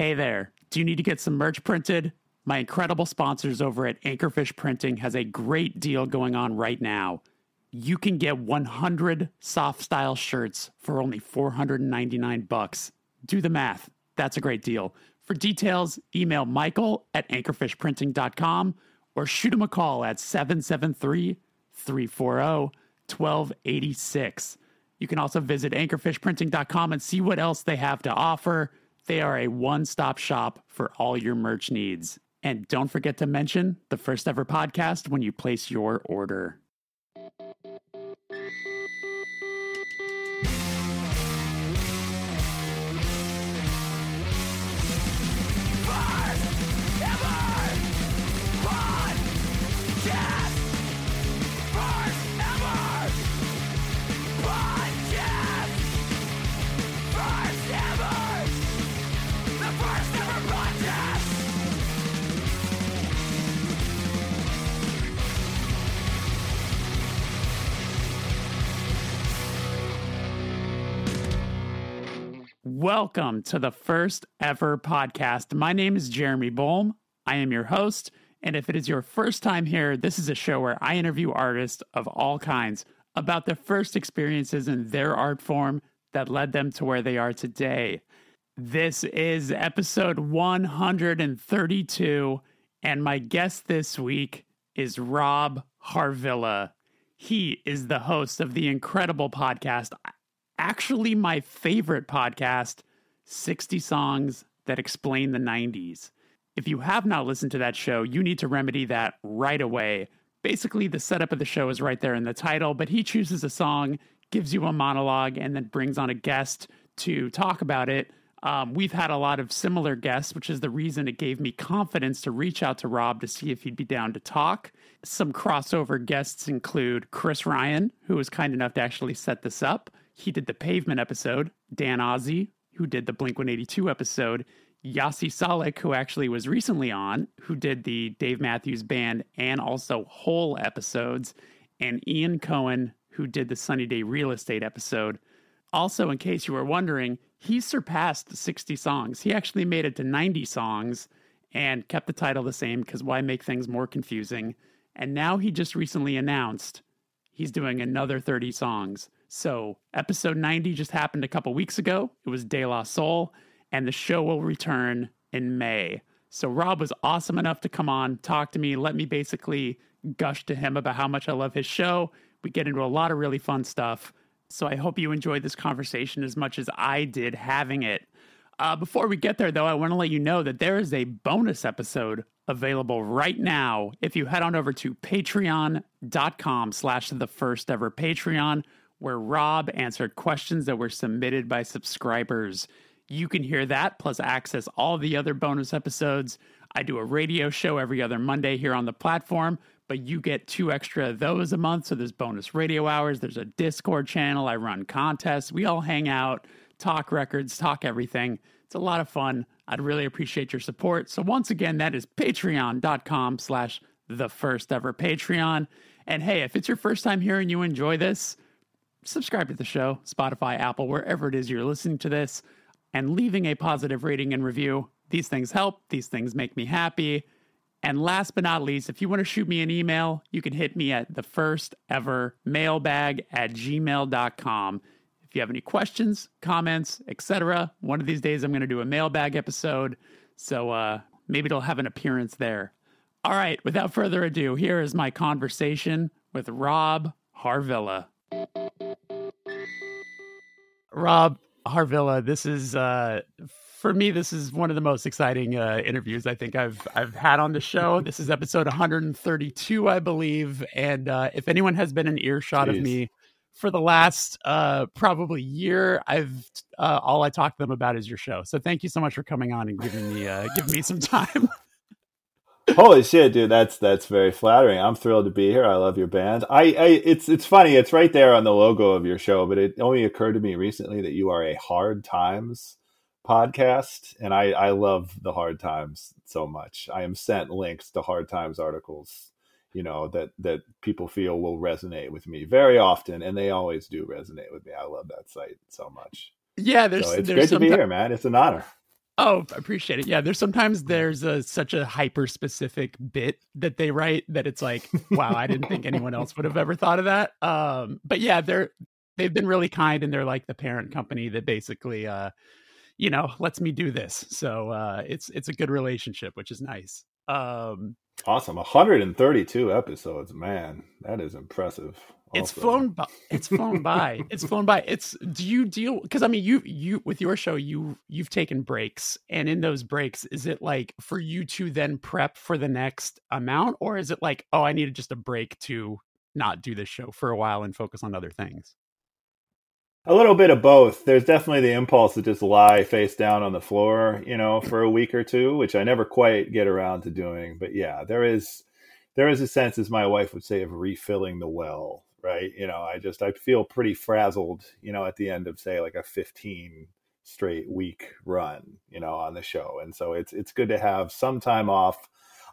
Hey there. Do you need to get some merch printed? My incredible sponsors over at Anchorfish Printing has a great deal going on right now. You can get 100 soft style shirts for only 499 bucks. Do the math. That's a great deal. For details, email Michael at anchorfishprinting.com or shoot him a call at 773 340 1286. You can also visit anchorfishprinting.com and see what else they have to offer. They are a one stop shop for all your merch needs. And don't forget to mention the first ever podcast when you place your order. Welcome to the first ever podcast. My name is Jeremy Bolm. I am your host. And if it is your first time here, this is a show where I interview artists of all kinds about their first experiences in their art form that led them to where they are today. This is episode 132, and my guest this week is Rob Harvilla. He is the host of the incredible podcast actually my favorite podcast, 60 Songs That Explain the 90s. If you have not listened to that show, you need to remedy that right away. Basically, the setup of the show is right there in the title, but he chooses a song, gives you a monologue, and then brings on a guest to talk about it. Um, we've had a lot of similar guests, which is the reason it gave me confidence to reach out to Rob to see if he'd be down to talk. Some crossover guests include Chris Ryan, who was kind enough to actually set this up, he did the Pavement episode, Dan Ozzi, who did the Blink 182 episode, Yasi Salek, who actually was recently on, who did the Dave Matthews Band and also Hole episodes, and Ian Cohen, who did the Sunny Day Real Estate episode. Also, in case you were wondering, he surpassed 60 songs. He actually made it to 90 songs and kept the title the same because why make things more confusing? And now he just recently announced he's doing another 30 songs. So, episode 90 just happened a couple weeks ago. It was De La Soul, and the show will return in May. So, Rob was awesome enough to come on, talk to me, let me basically gush to him about how much I love his show. We get into a lot of really fun stuff. So, I hope you enjoyed this conversation as much as I did having it. Uh, before we get there, though, I want to let you know that there is a bonus episode available right now if you head on over to patreon.com slash the first ever Patreon where Rob answered questions that were submitted by subscribers. You can hear that, plus access all the other bonus episodes. I do a radio show every other Monday here on the platform, but you get two extra of those a month. So there's bonus radio hours, there's a Discord channel, I run contests, we all hang out, talk records, talk everything. It's a lot of fun. I'd really appreciate your support. So once again, that is patreon.com slash the first ever Patreon. And hey, if it's your first time here and you enjoy this, subscribe to the show, Spotify, Apple, wherever it is you're listening to this, and leaving a positive rating and review. These things help, these things make me happy. And last but not least, if you want to shoot me an email, you can hit me at the first ever mailbag at gmail.com. If you have any questions, comments, etc., one of these days I'm going to do a mailbag episode. So uh, maybe it'll have an appearance there. All right, without further ado, here is my conversation with Rob Harvilla. Rob Harvilla, this is uh, for me. This is one of the most exciting uh, interviews I think I've I've had on the show. This is episode 132, I believe. And uh, if anyone has been an earshot Jeez. of me for the last uh, probably year, I've uh, all I talk to them about is your show. So thank you so much for coming on and giving me uh, giving me some time. Holy shit, dude! That's that's very flattering. I'm thrilled to be here. I love your band. I, I it's it's funny. It's right there on the logo of your show, but it only occurred to me recently that you are a Hard Times podcast, and I I love the Hard Times so much. I am sent links to Hard Times articles, you know that that people feel will resonate with me very often, and they always do resonate with me. I love that site so much. Yeah, there's so it's there's great to be here, man. It's an honor. Oh, I appreciate it. Yeah, there's sometimes there's a such a hyper specific bit that they write that it's like, wow, I didn't think anyone else would have ever thought of that. Um, but yeah, they're they've been really kind and they're like the parent company that basically uh you know lets me do this. So uh it's it's a good relationship, which is nice. Um Awesome. 132 episodes, man. That is impressive. It's flown by. It's flown by. It's flown by. It's do you deal because I mean you you with your show you you've taken breaks and in those breaks is it like for you to then prep for the next amount or is it like oh I needed just a break to not do this show for a while and focus on other things? A little bit of both. There's definitely the impulse to just lie face down on the floor, you know, for a week or two, which I never quite get around to doing. But yeah, there is there is a sense, as my wife would say, of refilling the well, right? You know, I just I feel pretty frazzled, you know, at the end of say like a 15 straight week run, you know, on the show. And so it's it's good to have some time off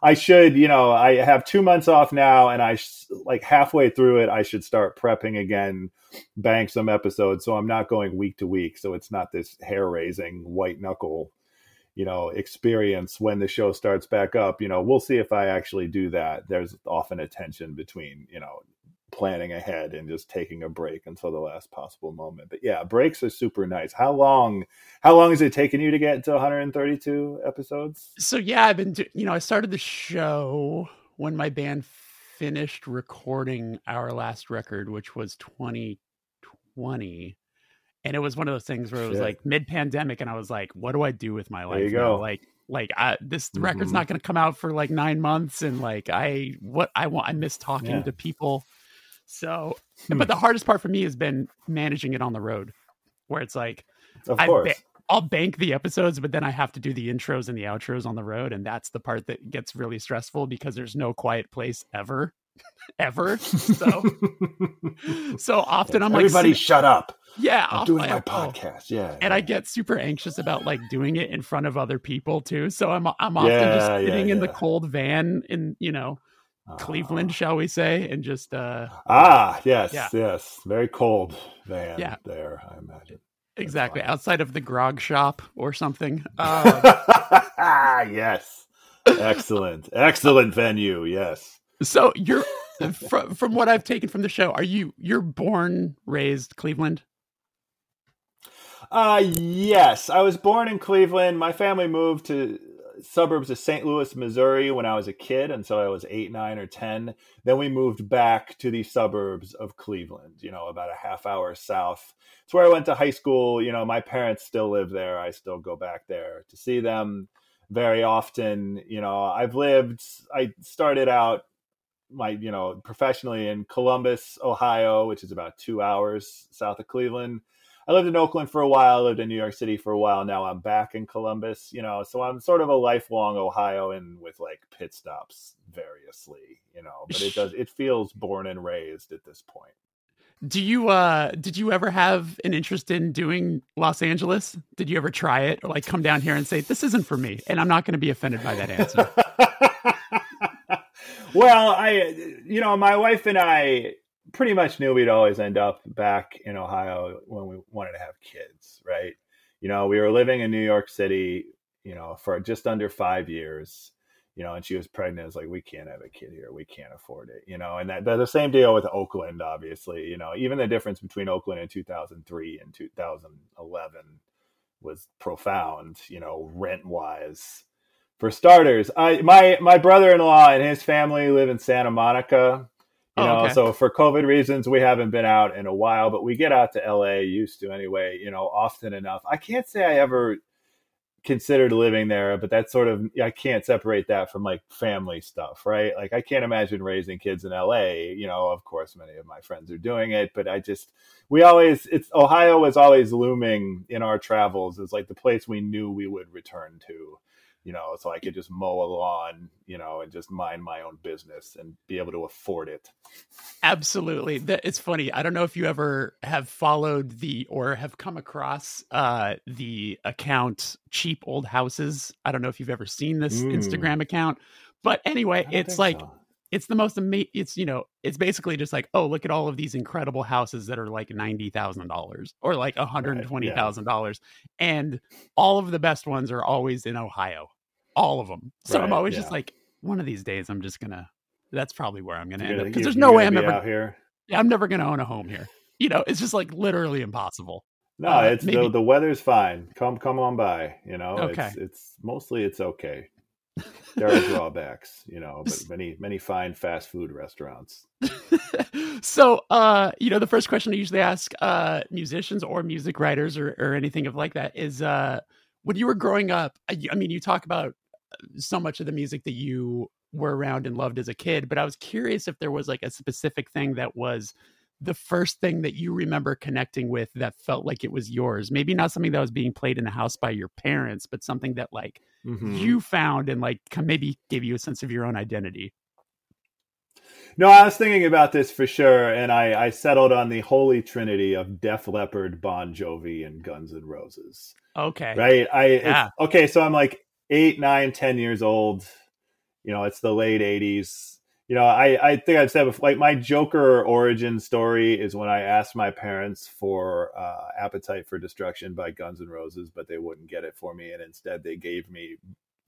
I should, you know, I have two months off now, and I sh- like halfway through it, I should start prepping again, bank some episodes, so I'm not going week to week, so it's not this hair raising white knuckle, you know, experience when the show starts back up. You know, we'll see if I actually do that. There's often a tension between, you know, planning ahead and just taking a break until the last possible moment. But yeah, breaks are super nice. How long how long has it taken you to get to 132 episodes? So yeah, I've been do- you know, I started the show when my band finished recording our last record which was 2020 and it was one of those things where it was Shit. like mid-pandemic and I was like what do I do with my life there you now? go. like like I, this mm-hmm. record's not going to come out for like 9 months and like I what I want I miss talking yeah. to people so, hmm. but the hardest part for me has been managing it on the road, where it's like, of course. Ba- I'll bank the episodes, but then I have to do the intros and the outros on the road, and that's the part that gets really stressful because there's no quiet place ever, ever. So, so often I'm like, everybody, shut up. Yeah, I'm doing my podcast. Yeah, and yeah. I get super anxious about like doing it in front of other people too. So I'm I'm often yeah, just sitting in the cold van in you know Cleveland, shall we say, and just uh ah yes, yeah. yes, very cold van yeah. there, I imagine. Exactly outside of the grog shop or something. ah, yes, excellent, excellent venue. Yes. So you're from from what I've taken from the show. Are you you're born raised Cleveland? Uh yes, I was born in Cleveland. My family moved to suburbs of St. Louis, Missouri when I was a kid until I was eight, nine, or 10. Then we moved back to the suburbs of Cleveland, you know, about a half hour south. It's where I went to high school. You know, my parents still live there. I still go back there to see them very often. You know, I've lived, I started out my, you know, professionally in Columbus, Ohio, which is about two hours south of Cleveland. I lived in Oakland for a while, I lived in New York City for a while. Now I'm back in Columbus, you know, so I'm sort of a lifelong Ohioan with like pit stops variously, you know, but it does, it feels born and raised at this point. Do you, uh, did you ever have an interest in doing Los Angeles? Did you ever try it or like come down here and say, this isn't for me? And I'm not going to be offended by that answer. well, I, you know, my wife and I, pretty much knew we'd always end up back in Ohio when we wanted to have kids, right? You know, we were living in New York City, you know, for just under five years, you know, and she was pregnant. It's like, we can't have a kid here. We can't afford it, you know, and that, the same deal with Oakland, obviously, you know, even the difference between Oakland in 2003 and 2011 was profound, you know, rent wise. For starters, I my my brother-in-law and his family live in Santa Monica, you oh, know, okay. so for COVID reasons, we haven't been out in a while, but we get out to LA, used to anyway, you know, often enough. I can't say I ever considered living there, but that's sort of, I can't separate that from like family stuff, right? Like, I can't imagine raising kids in LA. You know, of course, many of my friends are doing it, but I just, we always, it's Ohio was always looming in our travels as like the place we knew we would return to you know, so I could just mow a lawn, you know, and just mind my own business and be able to afford it. Absolutely. It's funny. I don't know if you ever have followed the or have come across uh, the account Cheap Old Houses. I don't know if you've ever seen this mm. Instagram account, but anyway, it's like so. it's the most amazing. It's you know, it's basically just like, oh, look at all of these incredible houses that are like ninety thousand dollars or like one hundred twenty thousand right, yeah. dollars, and all of the best ones are always in Ohio, all of them. So right, I'm always yeah. just like, one of these days, I'm just gonna. That's probably where I'm gonna end up because there's no way I'm ever out here. Yeah, I'm never gonna own a home here. You know, it's just like literally impossible. No, uh, it's maybe... the the weather's fine. Come come on by. You know, okay. it's it's mostly it's okay there are drawbacks, you know, but many many fine fast food restaurants. so, uh, you know, the first question I usually ask uh, musicians or music writers or, or anything of like that is, uh, when you were growing up, I, I mean, you talk about so much of the music that you were around and loved as a kid, but I was curious if there was like a specific thing that was the first thing that you remember connecting with that felt like it was yours? Maybe not something that was being played in the house by your parents but something that like mm-hmm. you found and like maybe gave you a sense of your own identity. No i was thinking about this for sure and i i settled on the holy trinity of def leppard bon jovi and guns n' roses. Okay. Right? I yeah. okay so i'm like eight nine ten years old you know it's the late 80s you know, I, I think I've said before, like my Joker origin story is when I asked my parents for uh, Appetite for Destruction by Guns N' Roses, but they wouldn't get it for me. And instead they gave me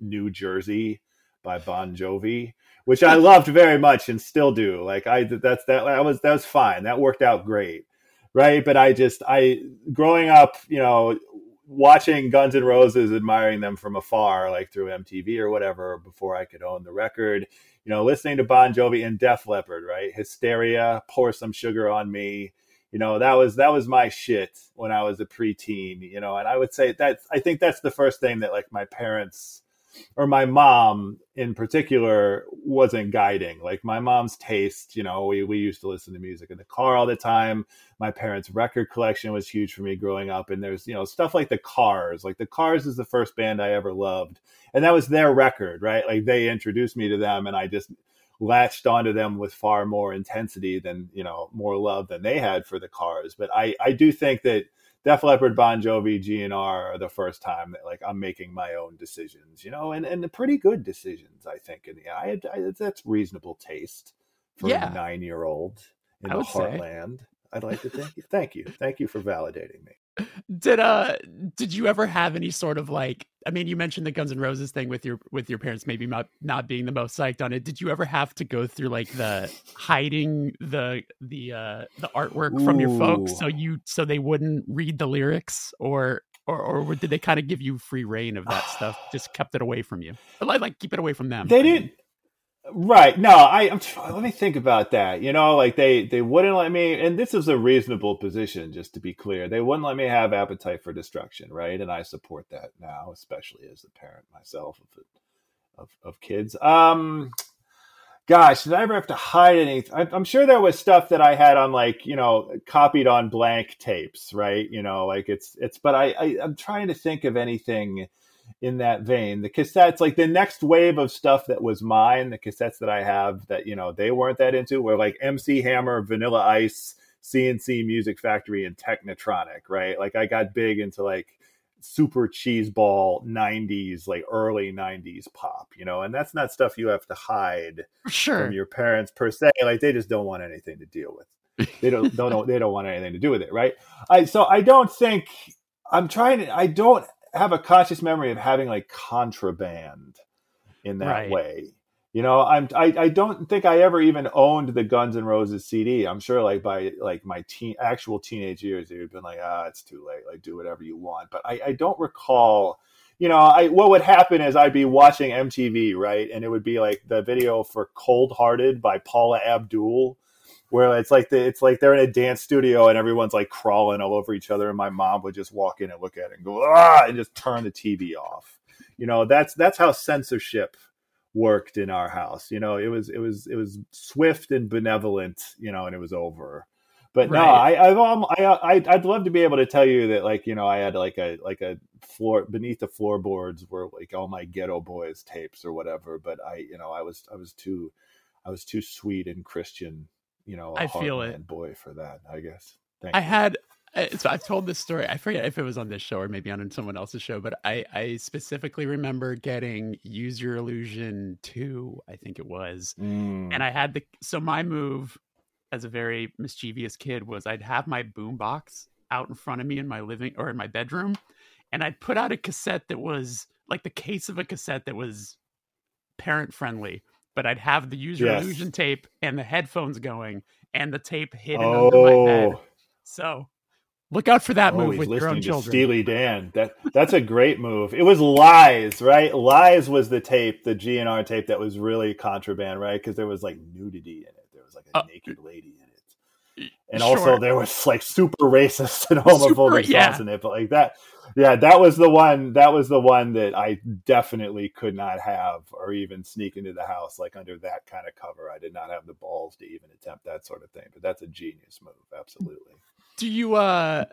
New Jersey by Bon Jovi, which I loved very much and still do. Like I, that's, that, that was, that was fine. That worked out great. Right. But I just, I, growing up, you know, watching Guns N' Roses, admiring them from afar, like through MTV or whatever, before I could own the record you know, listening to Bon Jovi and Def Leppard, right? Hysteria, Pour Some Sugar on Me. You know, that was that was my shit when I was a preteen, you know, and I would say that I think that's the first thing that like my parents or my mom in particular wasn't guiding. Like my mom's taste, you know, we, we used to listen to music in the car all the time. My parents' record collection was huge for me growing up. And there's, you know, stuff like the Cars. Like the Cars is the first band I ever loved. And that was their record, right? Like they introduced me to them and I just latched onto them with far more intensity than, you know, more love than they had for the Cars. But I, I do think that Def Leppard, Bon Jovi, GNR are the first time that like I'm making my own decisions, you know, and and pretty good decisions, I think. And yeah, I, I that's reasonable taste for yeah. a nine year old in I the heartland. Say. I'd like to thank you. Thank you. Thank you for validating me did uh did you ever have any sort of like i mean you mentioned the guns N' roses thing with your with your parents maybe not not being the most psyched on it did you ever have to go through like the hiding the the uh the artwork Ooh. from your folks so you so they wouldn't read the lyrics or or or did they kind of give you free reign of that stuff just kept it away from you like, like keep it away from them they didn't Right. No, I, I'm. Let me think about that. You know, like they they wouldn't let me, and this is a reasonable position, just to be clear. They wouldn't let me have appetite for destruction, right? And I support that now, especially as the parent myself of of, of kids. Um, gosh, did I ever have to hide anything? I'm sure there was stuff that I had on like you know copied on blank tapes, right? You know, like it's it's. But I, I I'm trying to think of anything in that vein. The cassettes, like the next wave of stuff that was mine, the cassettes that I have that, you know, they weren't that into were like MC Hammer, Vanilla Ice, CNC Music Factory, and Technotronic, right? Like I got big into like super cheeseball 90s, like early 90s pop, you know, and that's not stuff you have to hide sure. from your parents per se. Like they just don't want anything to deal with. They don't, don't, they don't want anything to do with it, right? I, so I don't think I'm trying to, I don't have a conscious memory of having like contraband in that right. way. You know, I'm I, I don't think I ever even owned the Guns N' Roses CD. I'm sure like by like my teen actual teenage years, they would have been like, ah, it's too late. Like do whatever you want. But I, I don't recall you know, I what would happen is I'd be watching MTV, right? And it would be like the video for Cold Hearted by Paula Abdul where it's like the, it's like they're in a dance studio and everyone's like crawling all over each other and my mom would just walk in and look at it and go ah and just turn the TV off. You know, that's that's how censorship worked in our house. You know, it was it was it was swift and benevolent, you know, and it was over. But right. no, I I've um, I I I'd love to be able to tell you that like, you know, I had like a like a floor beneath the floorboards were like all my Geto Boys tapes or whatever, but I, you know, I was I was too I was too sweet and Christian you know, I feel it, boy, for that. I guess. Thank I you. had so I've told this story. I forget if it was on this show or maybe on someone else's show, but I, I specifically remember getting Use Your Illusion 2, I think it was. Mm. And I had the so my move as a very mischievous kid was I'd have my boombox out in front of me in my living or in my bedroom, and I'd put out a cassette that was like the case of a cassette that was parent friendly, but I'd have the user Yes. Illusion tape and the headphones going and the tape hidden under my bed. Oh, So look out for that oh, move with your own children. Steely Dan. That that's a great move. It was Lies, right? Lies was the tape, the GNR tape that was really contraband, right? Because there was like nudity in it. There was like a Uh, naked lady in it. And Sure. also there was like super racist and homophobic Super- yeah. in it, but like that, yeah, that was the one. That was the one that I definitely could not have, or even sneak into the house like under that kind of cover. I did not have the balls to even attempt that sort of thing. But that's a genius move, absolutely. Do you uh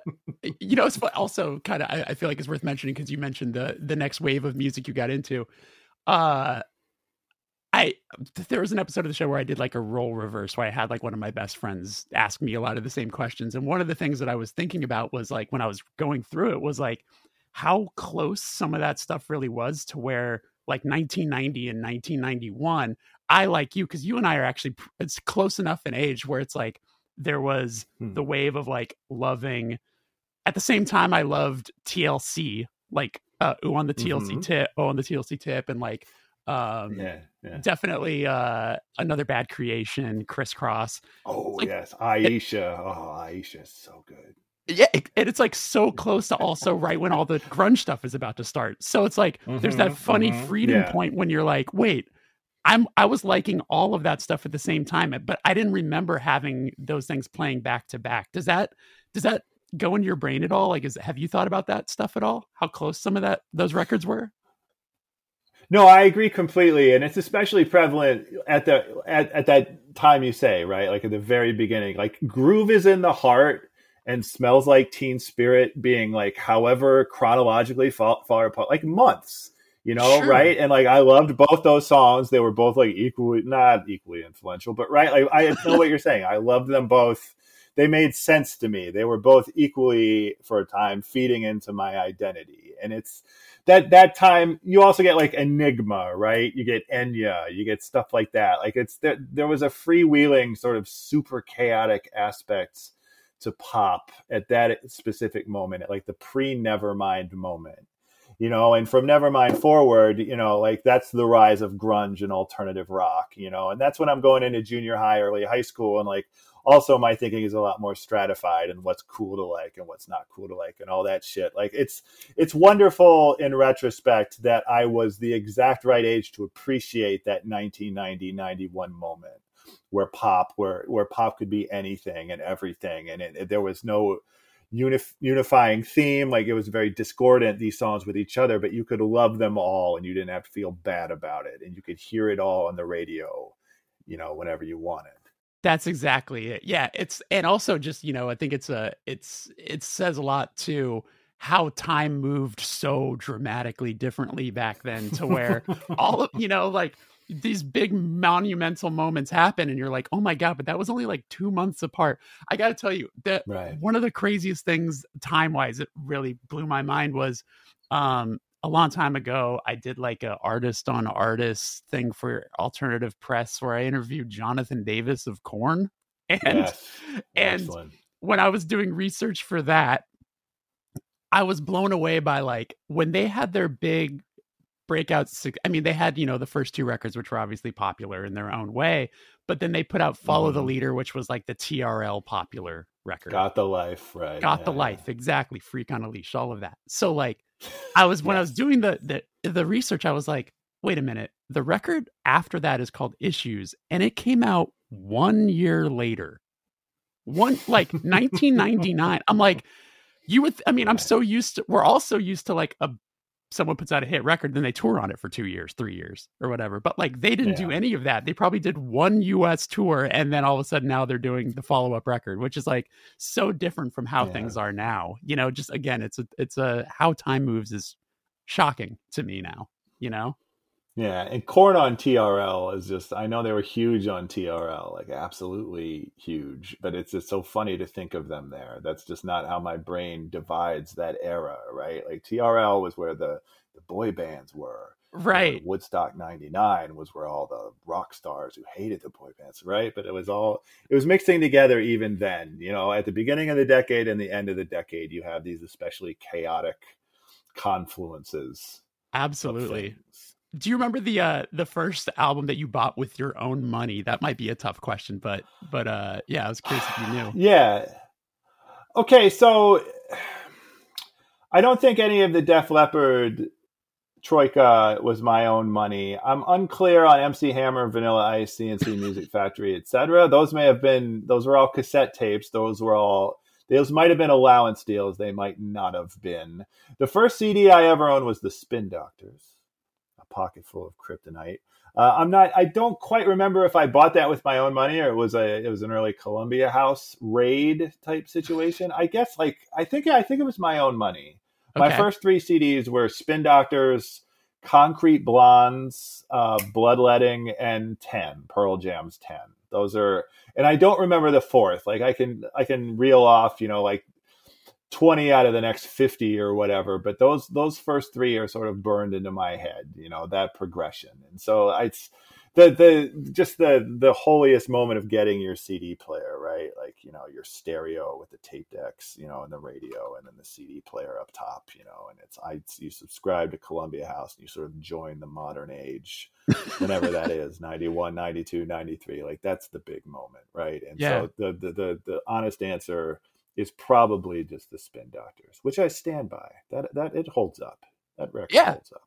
you know it's also kind of I, I feel like it's worth mentioning because you mentioned the the next wave of music you got into. Uh I there was an episode of the show where I did like a role reverse where I had like one of my best friends ask me a lot of the same questions. And one of the things that I was thinking about was like when I was going through it was like how close some of that stuff really was to where like 1990 and 1991 I like you because you and I are actually it's close enough in age where it's like there was Hmm. the wave of like loving at the same time I loved TLC like uh ooh on the TLC Mhm. tip oh on the TLC tip and like um Yeah, yeah. definitely uh another bad creation Kris Kross. Oh like- yes, Iesha. Oh, Iesha is so good. yeah it- and it's like so close to also right when all the grunge stuff is about to start. So it's like there's that Mhm, funny mhm, freedom yeah. point when you're like wait i'm i was liking all of that stuff at the same time but i didn't remember having those things playing back to back. Does that does that go into your brain at all? Like is have you thought about that stuff at all? How close some of that those records were No, I agree completely, and it's especially prevalent at the at, at that time you say right, like at the very beginning. Like groove is in the heart and smells like Teen Spirit being like however chronologically far, far apart, like months, you know, Sure. right? And like I loved both those songs. They were both like equally not equally influential, but right, like I know what you're saying. I loved them both. They made sense to me. They were both equally for a time feeding into my identity, and it's that that time you also get like enigma right? You get enya you get stuff like that. Like it's there, there was a freewheeling sort of super chaotic aspects to pop at that specific moment at like the pre nevermind moment you know? And from nevermind forward you know like that's the rise of grunge and alternative rock you know? And that's when i'm going into junior high early high school and like also my thinking is a lot more stratified and what's cool to like and what's not cool to like and all that shit. Like it's it's wonderful in retrospect that I was the exact right age to appreciate that 1990 91 moment where pop where where pop could be anything and everything. And it, it- there was no unif- unifying theme. Like it was very discordant these songs with each other but you could love them all and you didn't have to feel bad about it. And you could hear it all on the radio you know whenever you wanted That's exactly it. Yeah, it's and also just you know I think it's a it's it says a lot to how time moved so dramatically differently back then to where all of you know like these big monumental moments happen and you're like oh my god but that was only like two months apart i gotta tell you that right one of the craziest things time wise that really blew my mind was um a long time ago i did like a artist on artist thing for alternative press where i interviewed jonathan davis of Korn and yes. and excellent. when i was doing research for that i was blown away by like when they had their big breakout i mean they had you know the first two records which were obviously popular in their own way but then they put out follow the Mhm. leader which was like the trl popular record. Got the life right got the life exactly freak on a leash all of that. So like i was when i was doing the, the the research i was like wait a minute. The record after that is called issues and it came out one year later. One like 1999 i'm like you would i mean i'm so used to we're all so used to like a someone puts out a hit record then they tour on it for two years three years or whatever. But like they didn't do any of that. They probably did one us tour and then all of a sudden now they're doing the follow-up record which is like so different from how Yeah. things are now. You know just again it's a it's a how time moves is shocking to me now you know Yeah, and Korn on TRL is just I know they were huge on TRL, like absolutely huge, but it's just so funny to think of them there. That's just not how my brain divides that era, right? Like TRL was where the the boy bands were. Right. Woodstock 99 was where all the rock stars who hated the boy bands, right? But it was all it was mixing together even then. You know, at the beginning of the decade and the end of the decade, you have these especially chaotic confluences. Absolutely do you remember the uh the first album that you bought with your own money? That might be a tough question, but but uh yeah, I was curious if you knew. Yeah. Okay, so I don't think any of the Def Leppard Troika was my own money. I'm unclear on MC Hammer, Vanilla Ice, CNC Music Factory, etc. Those may have been those were all cassette tapes. Those were all those might have been allowance deals. They might not have been. The first CD I ever owned was the Spin Doctors pocket full of kryptonite. Uh, I'm not. I don't quite remember if I bought that with my own money or it was a. It was an early Columbia House raid type situation. I guess like I think I think it was my own money. Okay. My first three CDs were Spin Doctors, Concrete Blondes, uh, Bloodletting, and Ten Pearl Jam's Ten. Those are, and I don't remember the fourth. Like I can I can reel off, you know, like 20 out of the next 50 or whatever but those those first three are sort of burned into my head you know that progression. And so it's the the just the the holiest moment of getting your cd player right? Like you know your stereo with the tape decks you know and the radio and then the cd player up top you know and it's i you subscribe to columbia house and you sort of join the modern age whenever that is 91 92 93 like that's the big moment right? And yeah. so the, the the the honest answer is probably just the Spin Doctors, which I stand by. That that it holds up. That record yeah. holds up.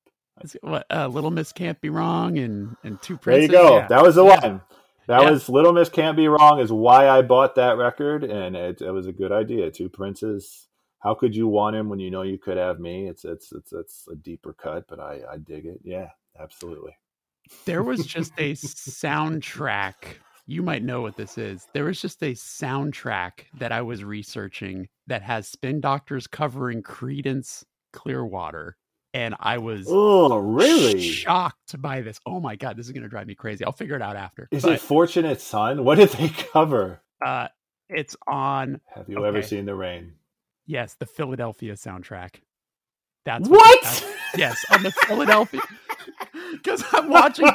What uh, Little Miss can't be wrong, and and two princes. There you go. Yeah. That was the yeah. one. That yeah. was Little Miss can't be wrong. Is why I bought that record, and it, it was a good idea. Two princes. How could you want him when you know you could have me? It's it's it's it's a deeper cut, but I I dig it. Yeah, absolutely. There was just a soundtrack you might know what this is. There was just a soundtrack that I was researching that has Spin Doctors covering Creedence Clearwater. And I was oh really shocked by this. Oh my god, this is gonna drive me crazy. I'll figure it out after. Is but, it Fortunate Son? What did they cover? Uh it's on Have you okay. ever seen the rain? Yes, the Philadelphia soundtrack. That's what, what? That's, yes, on the Philadelphia because I'm watching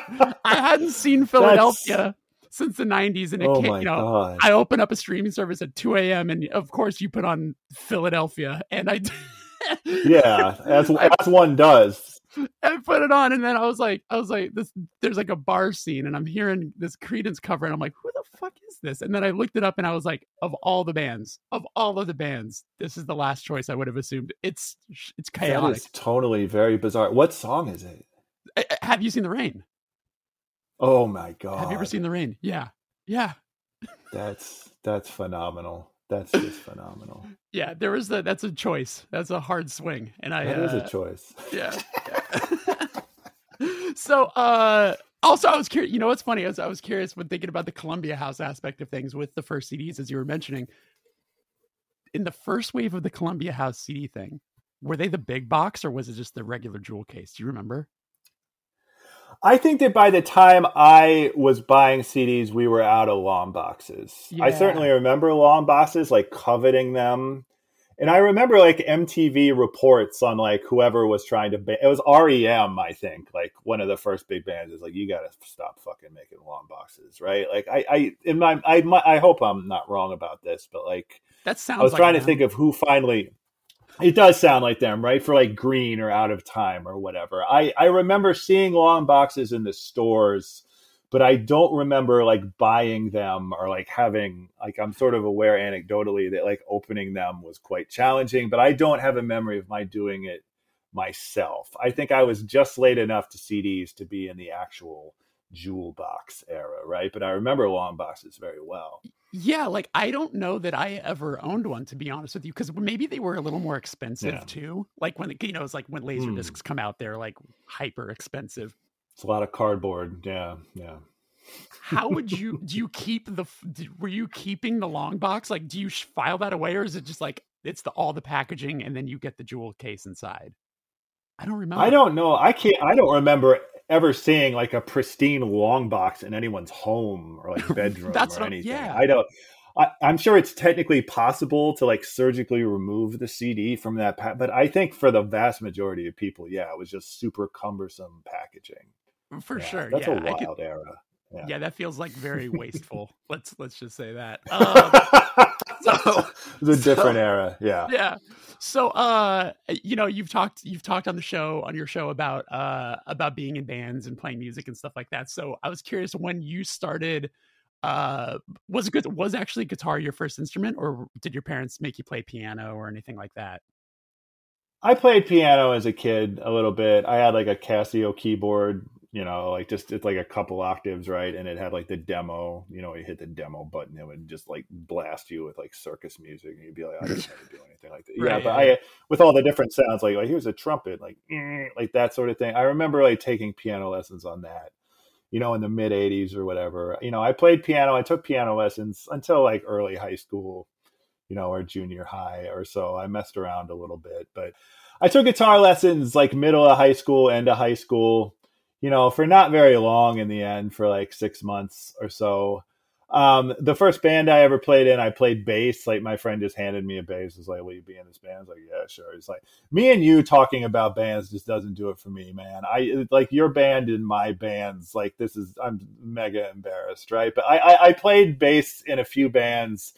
I hadn't seen Philadelphia that's since the 90s and it oh can't you know God. i open up a streaming service at 2 a.m and of course you put on philadelphia and i yeah as, as one does I put it on, and then I was like, I was like, this. There's like a bar scene, and I'm hearing this Creedence cover, and I'm like, who the fuck is this? And then I looked it up, and I was like, of all the bands, of all of the bands, this is the last choice I would have assumed. It's it's chaotic. That is totally very bizarre. What song is it? Uh, uh, have you seen the rain? Oh my god! Have you ever seen the rain? Yeah, yeah. that's that's phenomenal. That's just phenomenal. Yeah, there was the. That's a choice. That's a hard swing, and I. That uh, is a choice. Yeah. yeah. so, uh, also, I was curious. You know, what's funny? I was, I was curious when thinking about the Columbia House aspect of things with the first CDs, as you were mentioning. In the first wave of the Columbia House CD thing, were they the big box or was it just the regular jewel case? Do you remember? I think that by the time I was buying CDs, we were out of long boxes. Yeah. I certainly remember long boxes, like coveting them. And I remember like MTV reports on like whoever was trying to, ba- it was REM, I think, like one of the first big bands is like, you got to stop fucking making long boxes, right? Like I, I, in my, I, my, I hope I'm not wrong about this, but like, that sounds I was like trying them. to think of who finally, it does sound like them, right? For like green or out of time or whatever. I, I remember seeing long boxes in the stores, but I don't remember like buying them or like having like I'm sort of aware anecdotally that like opening them was quite challenging, but I don't have a memory of my doing it myself. I think I was just late enough to CDs to be in the actual jewel box era, right? But I remember long boxes very well. Yeah, like I don't know that I ever owned one to be honest with you, because maybe they were a little more expensive yeah. too. Like when you know, it's like when laser mm. discs come out, they're like hyper expensive. It's a lot of cardboard. Yeah, yeah. How would you do? You keep the? Were you keeping the long box? Like, do you file that away, or is it just like it's the all the packaging and then you get the jewel case inside? I don't remember. I don't know. I can't. I don't remember ever seeing like a pristine long box in anyone's home or like bedroom That's or what anything. yeah. I don't. I, I'm sure it's technically possible to like surgically remove the CD from that, pa- but I think for the vast majority of people, yeah, it was just super cumbersome packaging. for Yeah, sure. that's yeah, a I could- wild era. yeah. Yeah. that feels like very wasteful. let's let's just say that. Um, so- it was a different so- era. Yeah. yeah. So uh you know, you've talked you've talked on the show on your show about uh about being in bands and playing music and stuff like that. So I was curious when you started uh was good was actually guitar your first instrument or did your parents make you play piano or anything like that? I played piano as a kid a little bit. I had like a Casio keyboard, you know, like just it's like a couple octaves, right? And it had like the demo, you know, you hit the demo button, it would just like blast you with like circus music, and you'd be like, I didn't never do anything like that. yeah, but yeah. I with all the different sounds, like like here's a trumpet, like like that sort of thing. I remember like taking piano lessons on that, you know, in the mid '80s or whatever. You know, I played piano. I took piano lessons until like early high school you know, or junior high or so. I messed around a little bit, but I took guitar lessons like middle of high school, end of high school, you know, for not very long in the end, for like six months or so. Um, the first band I ever played in, I played bass. Like my friend just handed me a bass. Was like, "Will you be in this band?" I was like, "Yeah, sure." It's like me and you talking about bands just doesn't do it for me, man. I like your band and my bands. Like this is, I'm mega embarrassed, right? But I, I, I played bass in a few bands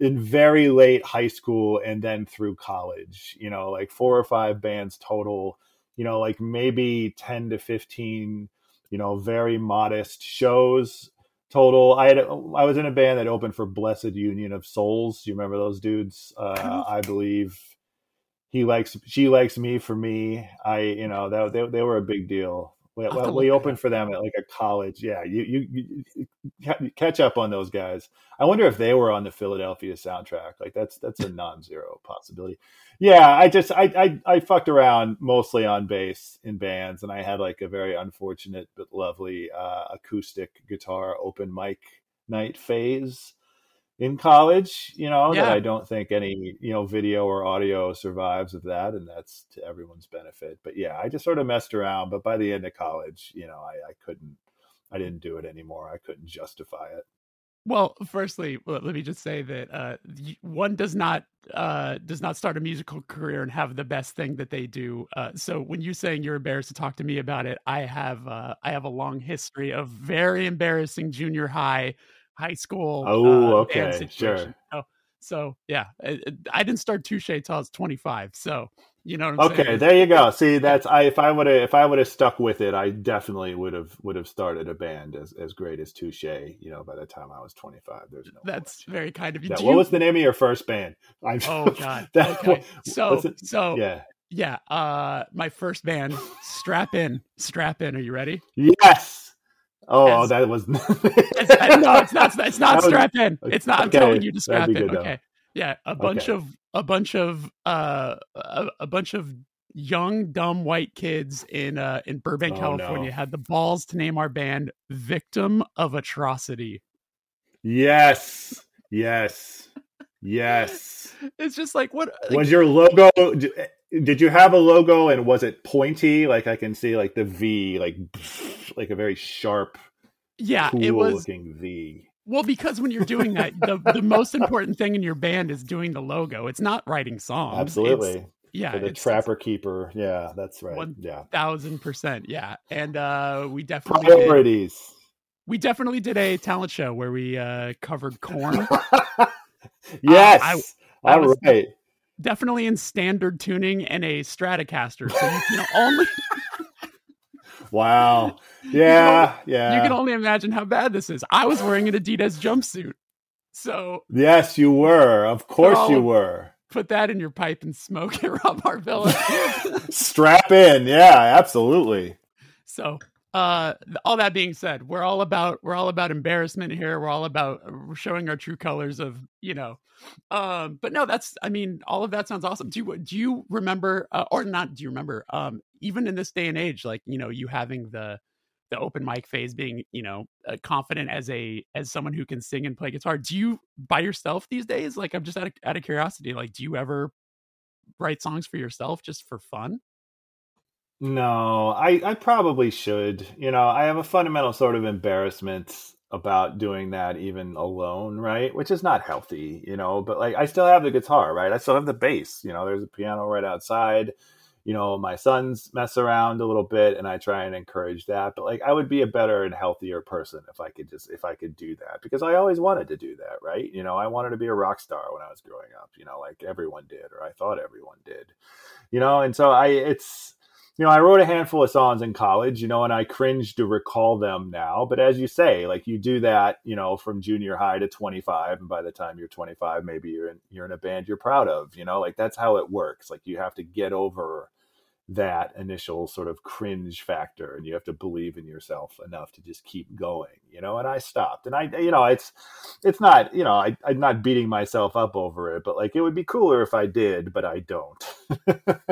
in very late high school and then through college you know like four or five bands total you know like maybe 10 to 15 you know very modest shows total. I had i was in a band that opened for blessed union of souls. You remember those dudes? Uh, i believe he likes she likes me for me. I you know that they, they were a big deal we, to we opened for them at like a college yeah you, you you catch up on those guys I wonder if they were on the Philadelphia soundtrack. Like that's that's a non-zero possibility. Yeah, I just I I, I fucked around mostly on bass in bands, and I had like a very unfortunate but lovely uh, acoustic guitar open mic night phase in college. You know that I don't think any you know video or audio survives of that, and that's to everyone's benefit. But yeah, I just sort of messed around. But by the end of college, you know, I, I couldn't. I didn't do it anymore. I couldn't justify it. Well, firstly, let me just say that uh, one does not uh, does not start a musical career and have the best thing that they do. Uh, so when you're saying you're embarrassed to talk to me about it, I have uh, I have a long history of very embarrassing junior high, high school. Oh, uh, okay, band sure. situation. So, so yeah, I, I didn't start Touche till I was 25. So you know what I'm Okay, saying? there you go. See, that's I. If I would have, if I would have stuck with it, I definitely would have would have started a band as as great as Touche. You know, by the time I was twenty five, there's no. That's very kind of you. Yeah, what you- was the name of your first band? I'm, Oh God. that- okay. So so yeah. Yeah, uh my first band, Strap In. Strap In, are you ready? Yes. Oh, As- that was. Uh, no, it's not it's not That was- Strap In. It's not I'm telling you to strap in. good, though. Okay. Yeah, a bunch Okay. of a bunch of uh a, a bunch of young dumb white kids in uh in Burbank, Oh, California no. had the balls to name our band Victim of Atrocity. yes. Yes. Yes. It's just like what like, Was your logo? Did you have a logo, and was it pointy? Like I can see, like the V, like like a very sharp, yeah, cool it was looking V. Well, because when you're doing that, the, the most important thing in your band is doing the logo. It's not writing songs. It's- Absolutely. yeah. For the it's- trapper keeper. Yeah, that's right. One- yeah. Thousand percent. Yeah. And uh, we definitely did, we definitely did a talent show where we uh, covered Korn. yes. I- I All was- right. Definitely in standard tuning and a Stratocaster. So you can only Wow. Yeah. Yeah. you can only imagine how bad this is. I was wearing an Adidas jumpsuit. So yes, you were. Of course all you were. put that in your pipe and smoke it, Rob Marvella. Strap in. Yeah, absolutely. So, uh, all that being said, we're all about we're all about embarrassment here. We're all about uh, showing our true colors of you know. Um, but no, that's I mean, all of that sounds awesome. Do you do you remember uh, or not? Do you remember? Um, even in this day and age, like you know, you having the the open mic phase, being you know uh, confident as a as someone who can sing and play guitar. Do you by yourself these days? Like, I'm just out of out of curiosity. Like, do you ever write songs for yourself just for fun? No, I, I probably should. You know, I have a fundamental sort of embarrassment about doing that even alone, right? Which is not healthy, you know, but like I still have the guitar, right? I still have the bass, you know, there's a piano right outside. You know, my sons mess around a little bit and I try and encourage that, but like I would be a better and healthier person if I could just if I could do that because I always wanted to do that, right? You know, I wanted to be a rock star when I was growing up, you know, like everyone did or I thought everyone did. You know, and so I it's you know, I wrote a handful of songs in college, you know, and I cringe to recall them now. But as you say, like you do that, you know, from junior high to 25, and by the time you're 25, maybe you're in, you're in a band you're proud of, you know, like that's how it works. Like you have to get over that initial sort of cringe factor and you have to believe in yourself enough to just keep going you know and i stopped and i you know it's it's not you know I, i'm not beating myself up over it but like it would be cooler if i did but i don't.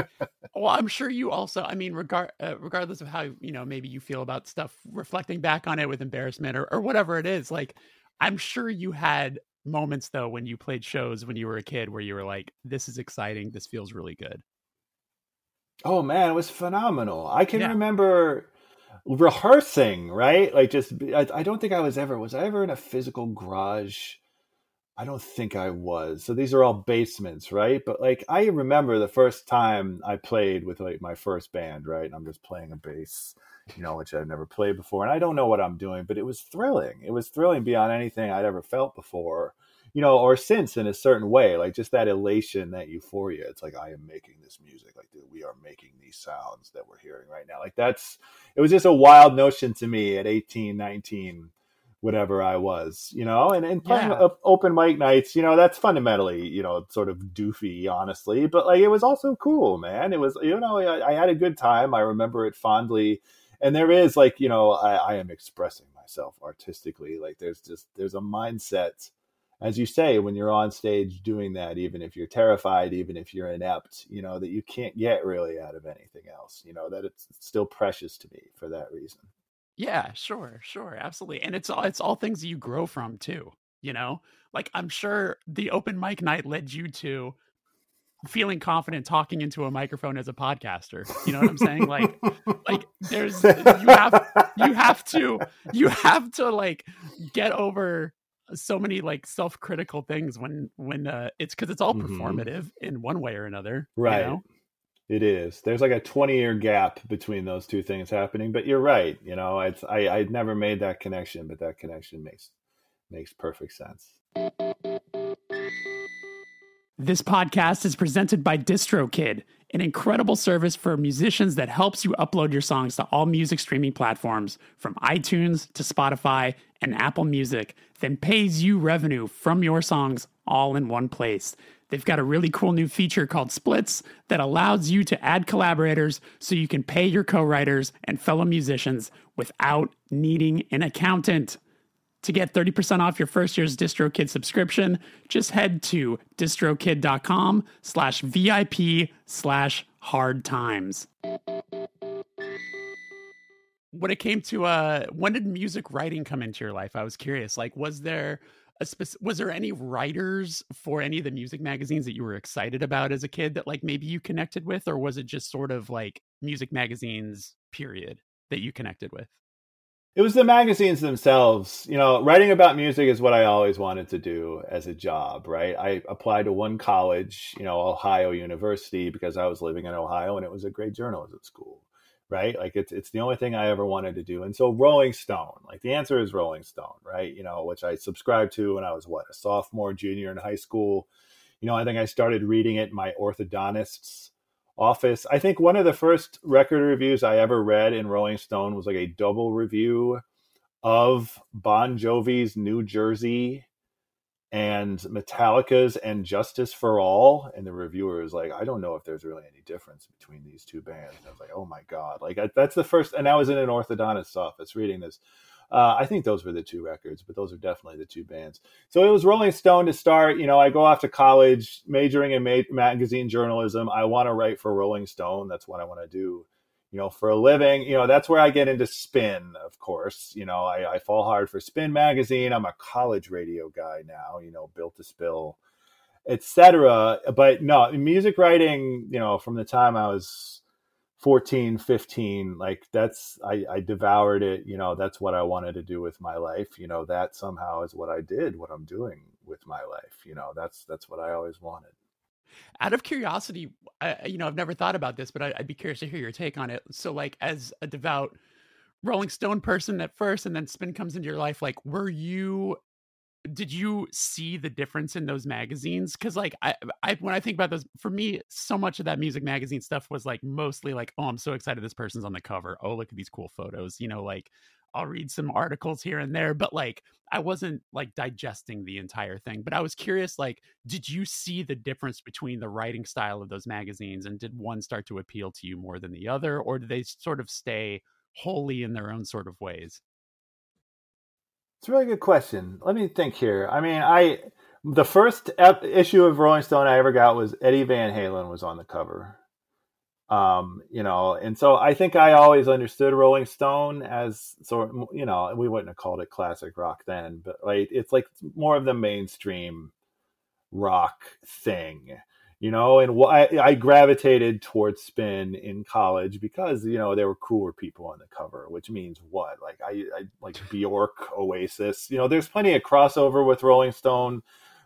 Well i'm sure you also i mean regard uh, regardless of how you know maybe you feel about stuff reflecting back on it with embarrassment or, or whatever it is like i'm sure you had moments though when you played shows when you were a kid where you were like this is exciting. This feels really good Oh man, it was phenomenal. I can yeah. remember rehearsing, right? Like just I, I, don't think I was ever was I ever in a physical garage? I don't think I was. So these are all basements, right? But like I remember the first time I played with like my first band, right? And I'm just playing a bass, you know, which I've never played before. And I don't know what I'm doing, but it was thrilling. It was thrilling beyond anything I'd ever felt before you know, or since in a certain way, like just that elation, that euphoria. It's like I am making this music, like dude, we are making these sounds that we're hearing right now. Like that's it was just a wild notion to me at 18, 19, whatever I was, you know, and, and playing yeah. open mic nights, you know, that's fundamentally, you know, sort of doofy, honestly, but like it was also cool, man. It was, you know, I, I had a good time. I remember it fondly. And there is like, you know, I, I am expressing myself artistically. Like there's just, there's a mindset as you say, when you're on stage doing that, even if you're terrified, even if you're inept, you know, that you can't get really out of anything else, you know, that it's still precious to me for that reason. Yeah, sure, sure, absolutely. And it's all it's all things you grow from too, you know? Like I'm sure the open mic night led you to feeling confident talking into a microphone as a podcaster. You know what I'm saying? Like like there's you have you have to you have to like get over so many like self-critical things when when uh it's because it's all mm-hmm. performative in one way or another right you know? it is there's like a 20 year gap between those two things happening but you're right you know it's i i never made that connection but that connection makes makes perfect sense this podcast is presented by distrokid an incredible service for musicians that helps you upload your songs to all music streaming platforms from iTunes to Spotify and Apple Music, then pays you revenue from your songs all in one place. They've got a really cool new feature called Splits that allows you to add collaborators so you can pay your co writers and fellow musicians without needing an accountant. To get 30% off your first year's DistroKid subscription, just head to distrokid.com slash VIP slash hard times. When it came to uh when did music writing come into your life? I was curious. Like was there a spec- was there any writers for any of the music magazines that you were excited about as a kid that like maybe you connected with or was it just sort of like music magazines period that you connected with? it was the magazines themselves. You know, writing about music is what I always wanted to do as a job, right? I applied to one college, you know, Ohio University, because I was living in Ohio and it was a great journalism school, right? Like it's it's the only thing I ever wanted to do. And so Rolling Stone, like the answer is Rolling Stone, right? You know, which I subscribed to when I was what, a sophomore, junior in high school. You know, I think I started reading it my orthodontist's office. I think one of the first record reviews I ever read in Rolling Stone was like a double review of Bon Jovi's New Jersey and Metallica's and Justice for All. And the reviewer was like, I don't know if there's really any difference between these two bands. And I was like, oh my God. Like, that's the first, and I was in an orthodontist's office reading this. Uh, I think those were the two records, but those are definitely the two bands. So it was Rolling Stone to start. You know, I go off to college, majoring in ma- magazine journalism. I want to write for Rolling Stone. That's what I want to do. You know, for a living. You know, that's where I get into spin. Of course, you know, I, I fall hard for Spin magazine. I'm a college radio guy now. You know, built to spill, etc. But no, music writing. You know, from the time I was 14 15 like that's I, I devoured it you know that's what i wanted to do with my life you know that somehow is what i did what i'm doing with my life you know that's that's what i always wanted out of curiosity I, you know i've never thought about this but I, i'd be curious to hear your take on it. So like as a devout rolling stone person at first and then spin comes into your life like were you did you see the difference in those magazines? Because like I, I when i think about those for me so much of that music magazine stuff was like mostly like oh i'm so excited this person's on the cover. Oh look at these cool photos you know like i'll read some articles here and there but like i wasn't like digesting the entire thing but i was curious like did you see the difference between the writing style of those magazines and did one start to appeal to you more than the other or did they sort of stay wholly in their own sort of ways it's a really good question. Let me think here. I mean, I the first ep- issue of Rolling Stone I ever got was Eddie Van Halen was on the cover. Um, you know, and so I think I always understood Rolling Stone as sort of, you know, we wouldn't have called it classic rock then, but like it's like more of the mainstream rock thing you know and I, I gravitated towards spin in college because you know there were cooler people on the cover which means what? Like i, I like bjork oasis you know there's plenty of crossover with rolling stone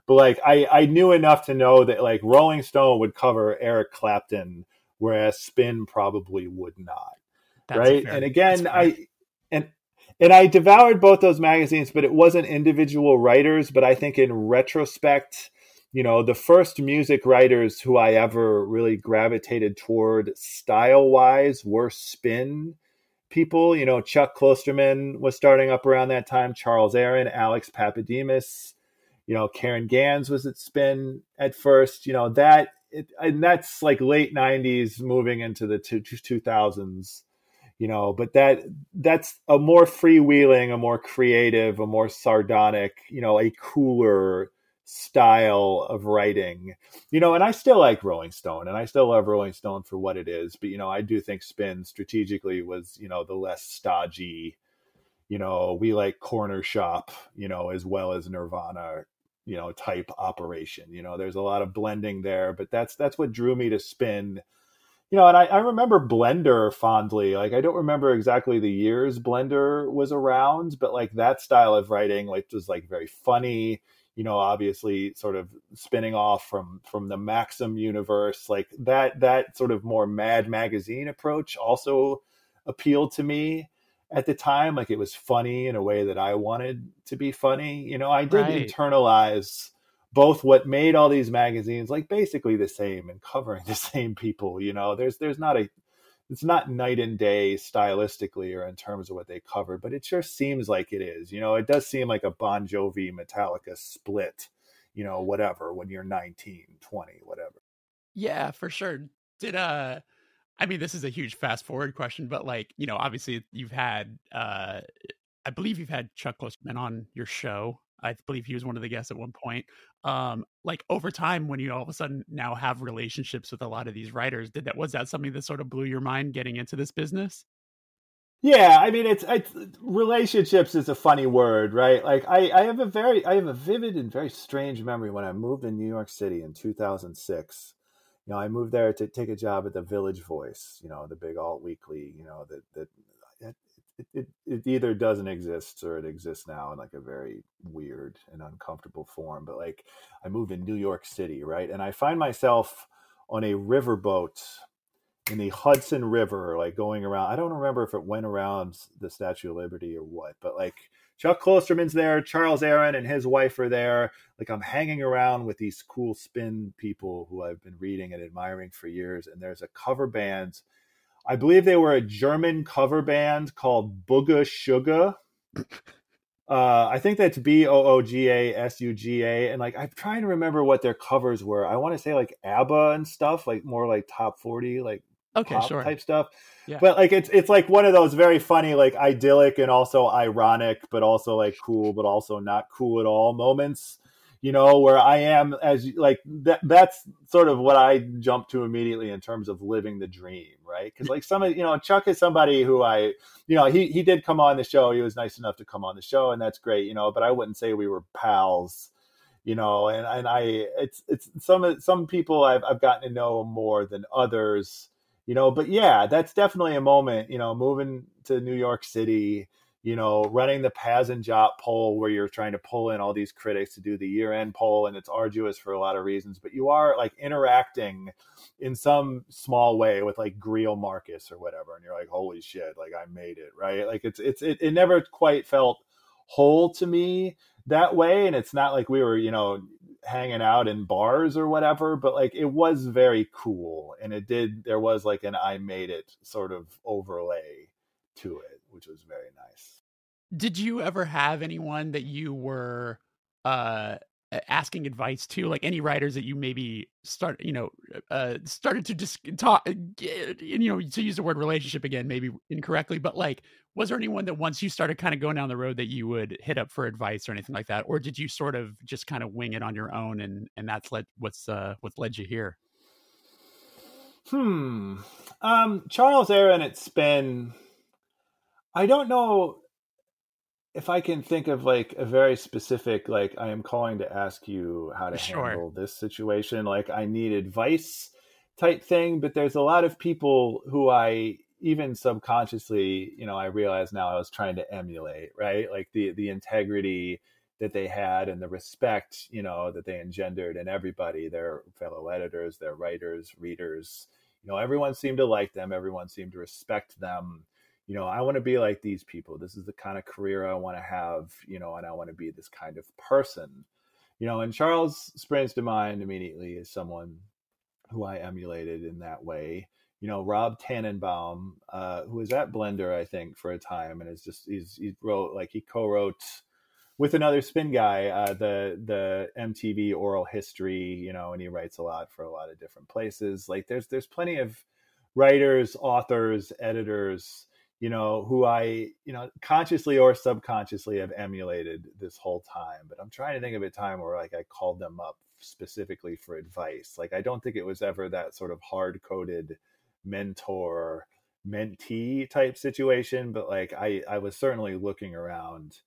but like i i knew enough to know that like rolling stone would cover eric clapton whereas spin probably would not that's right? fair, and again i and and i devoured both those magazines but it wasn't individual writers but i think in retrospect you know, the first music writers who I ever really gravitated toward style wise were spin people. You know, Chuck Klosterman was starting up around that time, Charles Aaron, Alex Pappademas, you know, Caryn Ganz was at spin at first, you know, that, it, and that's like late 90s moving into the two, 2000s you know but that that's a more freewheeling a more creative a more sardonic you know a cooler style of writing. You know and i still like rolling stone and i still love rolling stone for what it is but you know i do think spin strategically was you know the less stodgy. You know we like corner shop you know as well as nirvana you know type operation you know there's a lot of blending there but that's that's what drew me to spin. You know and I, I remember blender fondly like i don't remember exactly the years blender was around but like that style of writing like was like very funny you know obviously sort of spinning off from from the maxim universe like that that sort of more mad magazine approach also appealed to me at the time like it was funny in a way that i wanted to be funny you know i did right. internalize both what made all these magazines like basically the same and covering the same people you know there's there's not a it's not night and day stylistically or in terms of what they covered, but it sure seems like it is. You know, it does seem like a Bon Jovi Metallica split, you know, whatever, when you're 19, 20, whatever. Yeah, for sure. Did uh I mean this is a huge fast forward question, but like, you know, obviously you've had uh I believe you've had Chuck Klosterman on your show. I believe he was one of the guests at one point. Um, like over time, when you all of a sudden now have relationships with a lot of these writers, did that was that something that sort of blew your mind getting into this business? Yeah, I mean, it's, it's relationships is a funny word, right? Like I, I have a very, I have a vivid and very strange memory when I moved to New York City in 2006. You know, I moved there to take a job at the Village Voice, you know, the big alt weekly, you know, that that it, it, either doesn't exist or it exists now in like a very weird and uncomfortable form. But like I moved in New York City, right? And I find myself on a riverboat in the Hudson River, like going around. I don't remember if it went around the Statue of Liberty or what, but like Chuck Klosterman's there, Charles Aaron and his wife are there. Like I'm hanging around with these cool spin people who I've been reading and admiring for years. And there's a cover band I believe they were a German cover band called Booga Suga. Uh, I think that's B O O G A S U G A, and like I'm trying to remember what their covers were. I want to say like ABBA and stuff, like more like top forty, like okay, sure. type stuff. Yeah. But like it's it's like one of those very funny, like idyllic and also ironic, but also like cool, but also not cool at all moments you know, where I am as like that. That's sort of what I jump to immediately in terms of living the dream, right? Because like some of you know, Chuck is somebody who I, you know, he he did come on the show. He was nice enough to come on the show, and that's great, you know. But I wouldn't say we were pals you know and and i it's it's some some people i've, I've gotten to know more than others you know. But yeah, that's definitely a moment. You know, moving to New York City, you know, running the Pazz and Jop poll where you're trying to pull in all these critics to do the year end poll, and it's arduous for a lot of reasons. But you are like interacting in some small way with like Greil Marcus or whatever, and you're like, holy shit, like I made it, right? Like it's it's it, it never quite felt whole to me that way, and it's not like we were, you know, hanging out in bars or whatever, but like it was very cool, and it did. There was like an I made it sort of overlay to it, which was very nice. Did you ever have anyone that you were uh asking advice to like any writers that you maybe start you know uh started to just talk you know to use the word relationship again maybe incorrectly but like was there anyone that once you started kind of going down the road that you would hit up for advice or anything like that? Or did you sort of just kind of wing it on your own and and that's led what's uh what's led you here? Hmm. Um charles aaron it's been i don't know if I can think of like a very specific, like I am calling to ask you how to sure. handle this situation, like I need advice type thing. But there's a lot of people who I even subconsciously, you know, I realize now I was trying to emulate, right? Like the the integrity that they had and the respect, you know, that they engendered in everybody, their fellow editors, their writers, readers. You know, everyone seemed to like them. Everyone seemed to respect them you know, I want to be like these people. This is the kind of career I want to have, you know, and I want to be this kind of person. You know, and Charles springs to mind immediately as someone who I emulated in that way. You know, Rob Tannenbaum, uh, who was at Blender, I think, for a time, and is just he's he wrote like he co-wrote with another spin guy uh, the the MTV oral history, you know, and he writes a lot for a lot of different places. Like there's there's plenty of writers, authors, editors you know, who I, you know, consciously or subconsciously have emulated this whole time. But I'm trying to think of a time where like I called them up specifically for advice. Like I don't think it was ever that sort of hard coded mentor mentee type situation, but like I I was certainly looking around,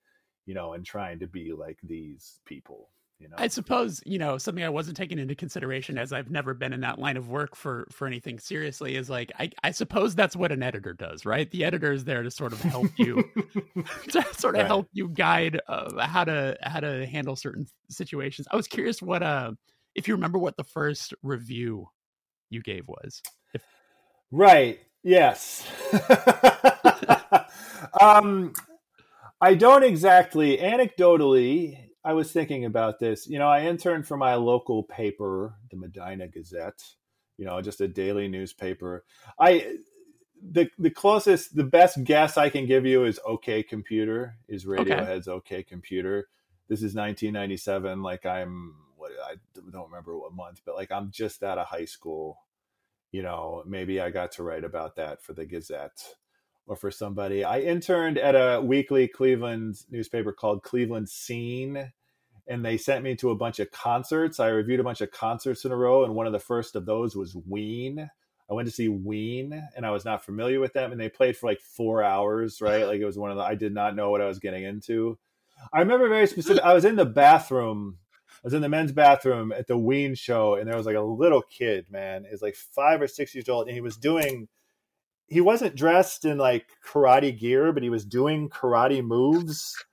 you know, and trying to be like these people. You know? I suppose you know something I wasn't taking into consideration as I've never been in that line of work for for anything seriously is like I, I suppose that's what an editor does, right? The editor is there to sort of help you, to sort of right. help you guide uh, how to how to handle certain situations. I was curious what uh if you remember what the first review you gave was. If... Right. Yes. um, I don't exactly. Anecdotally, I was thinking about this. You know, I interned for my local paper, the Medina Gazette. You know, just a daily newspaper. I the the closest, the best guess I can give you is OK Computer. Is Radiohead's OK, OK Computer? This is 1997. Like I'm, what I don't remember what month, but like I'm just out of high school. You know, maybe I got to write about that for the Gazette or for somebody. I interned at a weekly Cleveland newspaper called Cleveland Scene, and they sent me to a bunch of concerts. I reviewed a bunch of concerts in a row, and one of the first of those was Ween. I went to see Ween, and I was not familiar with them, and they played for like four hours, right? Uh-huh. Like it was one of the I did not know what I was getting into. I remember very specific. I was in the bathroom. I was in the men's bathroom at the Ween show, and there was like a little kid, man, is like five or six years old, and he was doing he wasn't dressed in like karate gear, but he was doing karate moves.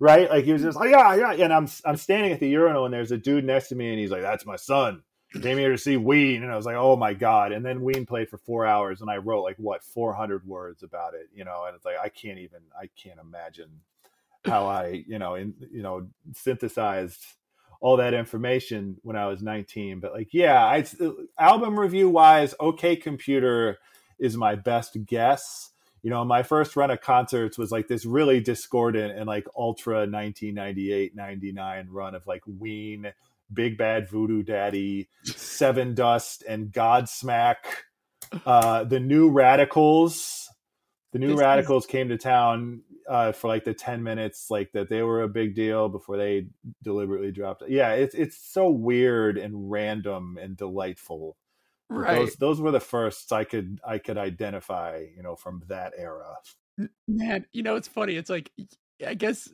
Right? Like he was just like, yeah, yeah. And I'm I'm standing at the urinal and there's a dude next to me and he's like, That's my son. Came here to see Ween. And I was like, Oh my God. And then Ween played for four hours and I wrote like what, four hundred words about it, you know, and it's like I can't even I can't imagine how I, you know, in you know, synthesized all that information when I was 19. But like, yeah, I uh, album review wise, OK Computer is my best guess. You know, my first run of concerts was like this really discordant and like ultra 1998 99 run of like Ween, Big Bad Voodoo Daddy, Sevendust, and Godsmack. Uh, the New Radicals. The New Radicals came to town uh, for like the 10 minutes, like that they were a big deal before they deliberately dropped it. Yeah, it's it's so weird and random and delightful right. those those were the firsts I could I could identify, you know, from that era. Man, you know, it's funny. It's like I guess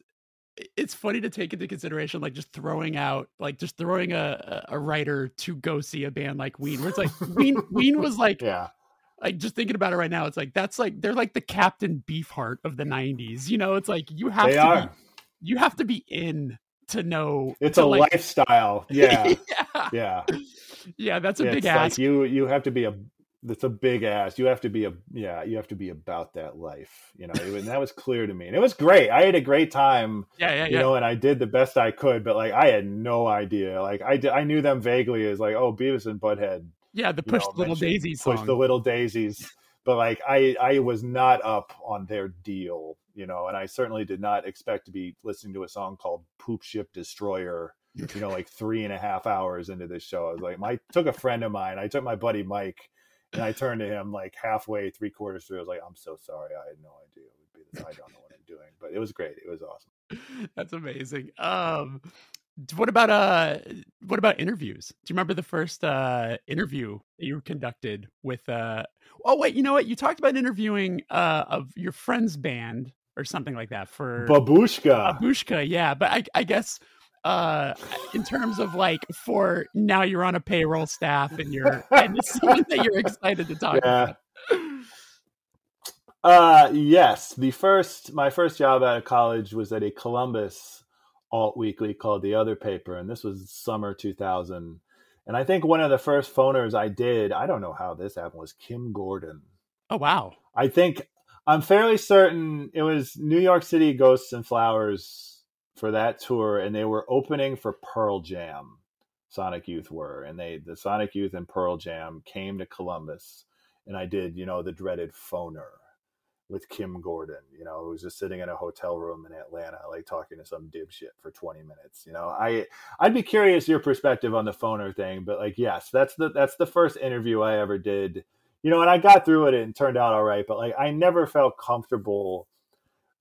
it's funny to take into consideration like just throwing out like just throwing a a writer to go see a band like Ween where it's like Ween Ween was like yeah like just thinking about it right now, it's like that's like they're like the Captain Beefheart of the '90s. You know, it's like you have They to are. be, you have to be in to know. It's to a like, lifestyle. Yeah. yeah, Yeah. yeah, that's a it's big like ask. you you have to be a it's a big ass. You have to be a yeah, you have to be about that life. You know, and that was clear to me. And it was great. I had a great time, yeah, yeah, you yeah. know, and I did the best I could, but like I had no idea. Like I did, I knew them vaguely as like, oh, Beavis and Butthead yeah, the push know, the little daisies. push the little daisies. But like I I was not up on their deal, you know, and I certainly did not expect to be listening to a song called Poop Ship Destroyer, you know, like three and a half hours into this show. I was like, my took a friend of mine, I took my buddy Mike, and I turned to him like halfway, three quarters through. I was like, I'm so sorry, I had no idea it would be this. I don't know what I'm doing, but it was great. It was awesome. That's amazing. Um, what about uh, what about interviews? Do you remember the first uh interview that you conducted with uh? Oh wait, you know what? You talked about interviewing uh of your friend's band or something like that for Babushka. Babushka. Yeah, but I I guess uh in terms of like for now you're on a payroll staff and you're and it's something that you're excited to talk Yeah. about. Uh yes. The first my first job out of college was at a Columbus alt weekly called The Other Paper, and this was summer two thousand. And I think one of the first phoners I did, I don't know how this happened, was Kim Gordon. Oh wow. I think I'm fairly certain it was New York City Ghosts and Flowers for that tour, and they were opening for Pearl Jam. Sonic Youth were, and they the Sonic Youth and Pearl Jam came to Columbus, and I did you know the dreaded phoner with Kim Gordon, you know, who was just sitting in a hotel room in Atlanta, like talking to some dipshit for 20 minutes. You know, I I'd be curious your perspective on the phoner thing, but like, yes, that's the that's the first interview I ever did. You know, and I got through it and turned out all right, but like I never felt comfortable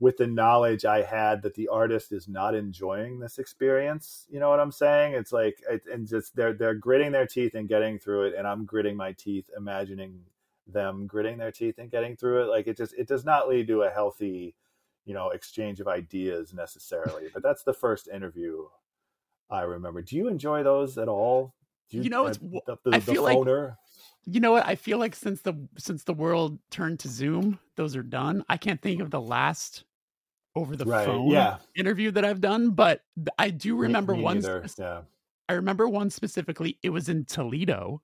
with the knowledge I had that the artist is not enjoying this experience. You know what I'm saying? It's like it, and just they're they're gritting their teeth and getting through it, and I'm gritting my teeth, imagining them gritting their teeth and getting through it. Like it just it does not lead to a healthy, you know, exchange of ideas necessarily. but that's the first interview I remember. Do you enjoy those at all? Do You know, it's- uh, the, the, I the feel like- phoner? You know what? I feel like since the since the world turned to Zoom, those are done. I can't think of the last over the Right, phone yeah. interview that I've done, but I do remember me one. neither, Yeah. I remember one specifically. It was in Toledo.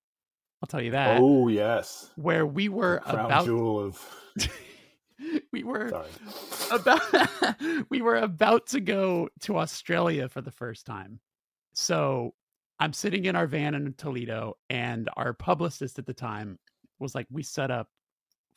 I'll tell you that Oh yes. where we were Crown about jewel of we were sorry. about we were about to go to Australia for the first time. So I'm sitting in our van in Toledo, and our publicist at the time was like, "We set up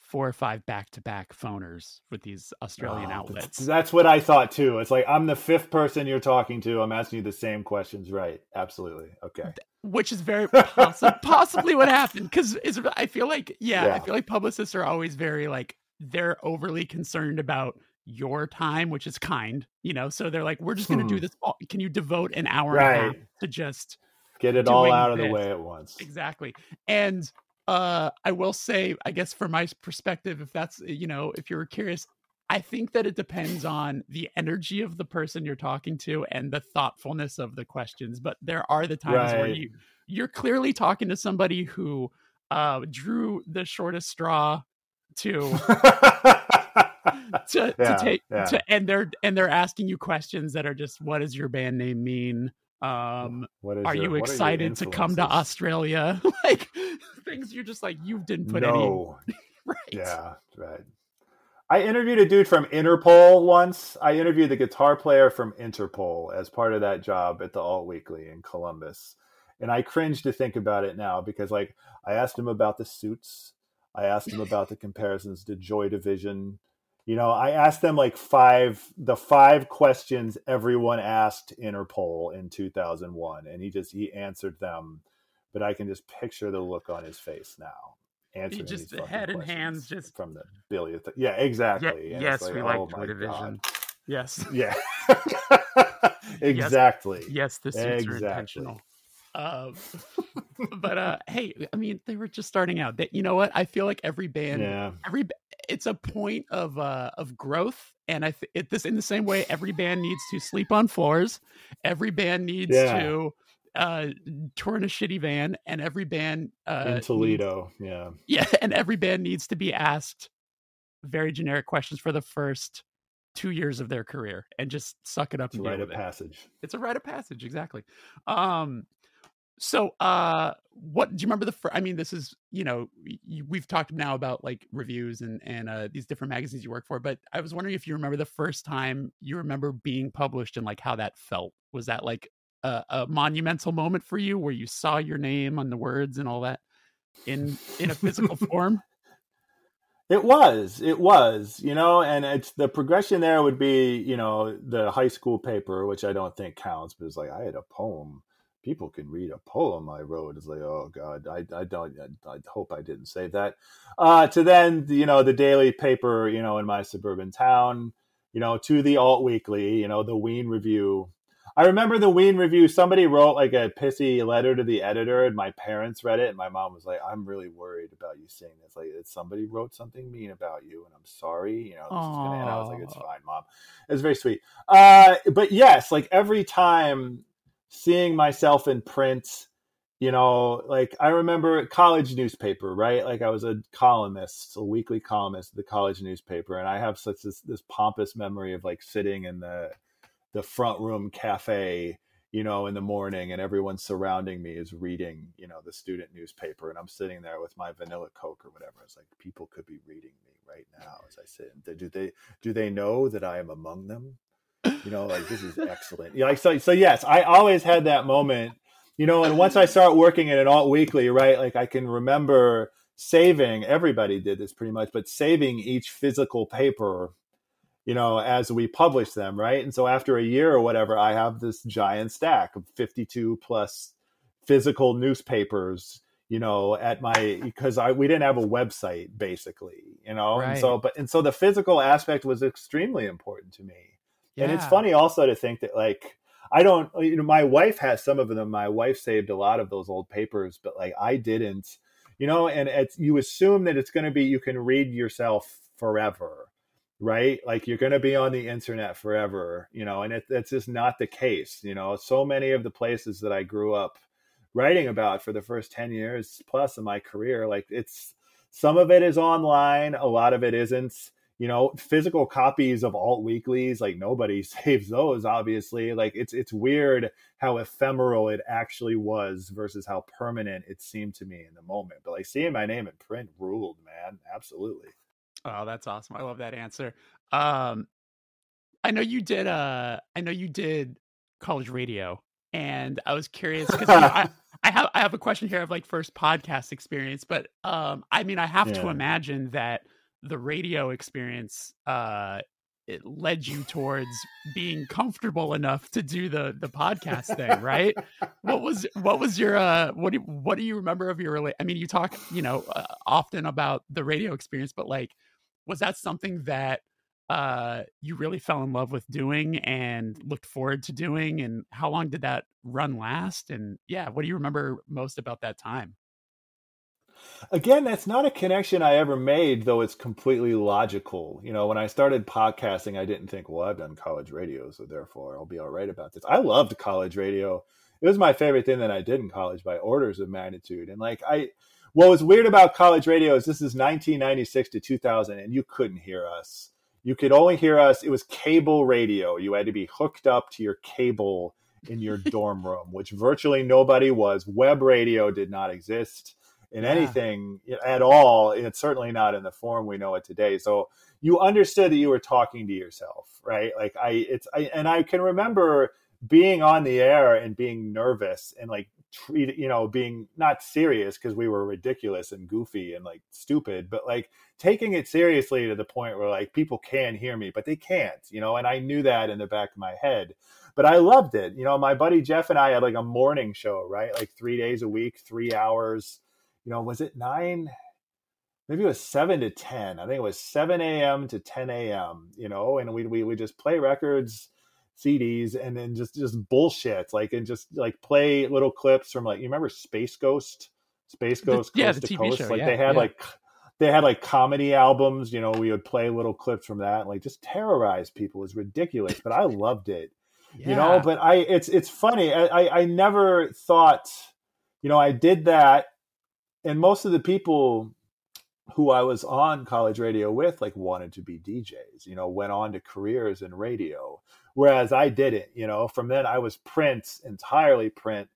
four or five back-to-back phoners with these Australian Oh, outlets." That's, what I thought too. It's like I'm the fifth person you're talking to. I'm asking you the same questions. Right. Absolutely. Okay. which is very possi- possibly what happened because I feel like yeah, I feel like publicists are always very like they're overly concerned about your time, which is kind, you know. So they're like, we're just going to do Hmm. this. all- Can you devote an hour and a half Right. to just Get it all out of the way at once. exactly? And uh, I will say, I guess from my perspective, if that's you know, if you're curious. I think that it depends on the energy of the person you're talking to and the thoughtfulness of the questions. But there are the times where you you're clearly talking to somebody who uh, drew the shortest straw to to, Yeah, to take yeah. to and they're and they're asking you questions that are just what does your band name mean um What is are your- you excited to come to australia like things you're just like you didn't put any no. right Yeah, right. I interviewed a dude from Interpol once. I interviewed the guitar player from Interpol as part of that job at the Alt Weekly in Columbus. And I cringe to think about it now because like I asked him about the suits. I asked him about the comparisons to Joy Division. You know, I asked them like five the five questions everyone asked Interpol in 2001 and he just he answered them but I can just picture the look on his face now. Answering just these fucking head and hands just- from the billionth. Yeah, exactly. And yes it's we oh like joy division God. yes Yeah, exactly. yes the suits are Exactly. intentional um but uh hey i mean they were just starting out that you know what i feel like every band Yeah, every it's a point of uh of growth and i th- it, this in the same way every band needs to sleep on floors every band needs Yeah. to uh, tour in a shitty van, and every band uh, in needs- Toledo. Yeah, yeah, and every band needs to be asked very generic questions for the first two years of their career, and just suck it up it's and deal rite of it. passage. It's a rite of passage, exactly. Um, so, uh, what do you remember the? Fir- I mean, this is you know we've talked now about like reviews and and uh, these different magazines you work for, but I was wondering if you remember the first time you remember being published and like how that felt. Was that like a, a monumental moment for you where you saw your name on the words and all that in in a physical form? It was, it was, you know, and it's the progression there would be, you know, the high school paper, which I don't think counts, but it's like I had a poem. People can read a poem I wrote. It's like, oh God, I, I don't, I, I hope I didn't say that. Uh, to then, you know, the daily paper, you know, in my suburban town, you know, to the alt weekly, you know, the Ween Review. I remember the Ween Review. Somebody wrote like a pissy letter to the editor, and my parents read it, and my mom was like, "I'm really worried about you saying this. Like, somebody wrote something mean about you, and I'm sorry. You know, this is gonna." And I was like, "It's fine, mom. It's very sweet." Uh, but yes, like every time seeing myself in print, you know, like I remember college newspaper, right? Like I was a columnist, a weekly columnist the college newspaper, and I have such this this pompous memory of like sitting in the the front room cafe, you know, in the morning, and everyone surrounding me is reading, you know, the student newspaper, and I'm sitting there with my vanilla coke or whatever. It's like people could be reading me right now as I sit. Do they do they know that I am among them? You know, like this is excellent. Yeah, like so. So yes, I always had that moment you know and once i start working at an alt weekly right like i can remember saving everybody did this pretty much but saving each physical paper you know as we publish them right and so after a year or whatever i have this giant stack of 52 plus physical newspapers you know at my because i we didn't have a website basically you know and so but and so the physical aspect was extremely important to me and it's funny also to think that like I don't you know my wife has some of them. My wife saved a lot of those old papers, but like I didn't. You know, and it's you assume that it's going to be you can read yourself forever, right? Like you're going to be on the internet forever, you know, and it, that's just not the case. You know, so many of the places that I grew up writing about for the first 10 years plus of my career, like it's some of it is online, a lot of it isn't you know physical copies of alt weeklies like nobody saves those obviously like it's it's weird how ephemeral it actually was versus how permanent it seemed to me in the moment but like seeing my name in print ruled man absolutely Oh, that's awesome. I love that answer. Um I know you did uh I know you did college radio and I was curious cuz I, I have I have a question here of like first podcast experience, but um I mean I have to imagine that the radio experience uh it led you towards being comfortable enough to do the the podcast thing, right? what was what was your uh what do what do you remember of your I mean you talk, you know, uh, often about the radio experience, but like was that something that uh you really fell in love with doing and looked forward to doing and how long did that run last and yeah what do you remember most about that time again that's not a connection i ever made though it's completely logical. You know when i started podcasting i didn't think well i've done college radio so therefore i'll be all right about this. I loved college radio. It was my favorite thing that i did in college by orders of magnitude. And like i what was weird about college radio is this is 1996 to 2000 and you couldn't hear us. You could only hear us. It was cable radio. You had to be hooked up to your cable in your dorm room which virtually nobody was. Web radio did not exist in Yeah. anything at all. It's certainly not in the form we know it today. So you understood that you were talking to yourself, right? Like I, it's, I, and I can remember being on the air and being nervous and like treat, you know, being not serious because we were ridiculous and goofy and like stupid, but like taking it seriously to the point where like people can hear me, but they can't, you know, and I knew that in the back of my head. But I loved it. You know, my buddy Jeff and I had like a morning show, right? Like three days a week, three hours you know, was it nine? Maybe it was seven to ten. I think it was seven a.m. to ten a.m. You know, and we we we just play records, CDs, and then just just bullshit, like and just like play little clips from like you remember Space Ghost, Space The- Ghost, yeah, the to TV Coast. show, like yeah, they had yeah. like they had like comedy albums. You know, we would play little clips from that, and like just terrorize people. It was ridiculous, but I loved it yeah. you know. But I, it's it's funny. I, I I never thought, you know, I did that, and most of the people who I was on college radio with like wanted to be DJs, you know, went on to careers in radio. Whereas I didn't, you know, from then I was print, entirely print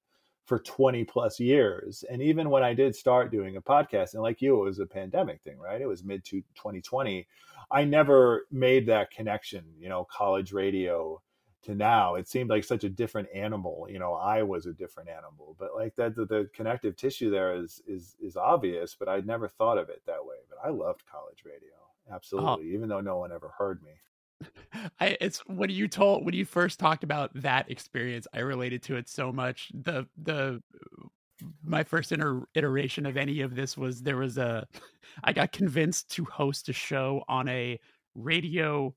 for 20 plus years. And even when I did start doing a podcast, and like you, it was a pandemic thing, right? It was mid to 2020. I never made that connection, you know, college radio to now it seemed like such a different animal you know i was a different animal but like that the, the, connective tissue there is is is obvious but i'd never thought of it that way but i loved college radio oh. absolutely oh. even though no one ever heard me I it's when you told when you first talked about that experience, I related to it so much. The the my first inter- iteration of any of this was there was a I got convinced to host a show on a radio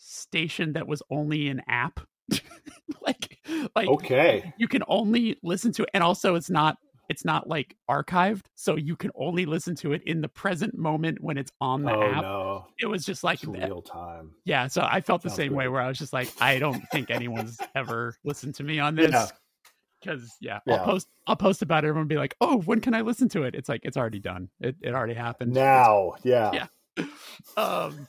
station that was only an app. like like okay. You can only listen to it and also it's not it's not like archived, so you can only listen to it in the present moment when it's on the oh, app. No. It was just like real time. Yeah, so I felt Sounds the same way where I was just like, I don't think anyone's ever listened to me on this. Yeah because yeah, yeah, I'll post I'll post about it. Everyone be like, "Oh, when can I listen to it?" It's like it's already done. It it already happened. Now, it's, yeah, yeah. um,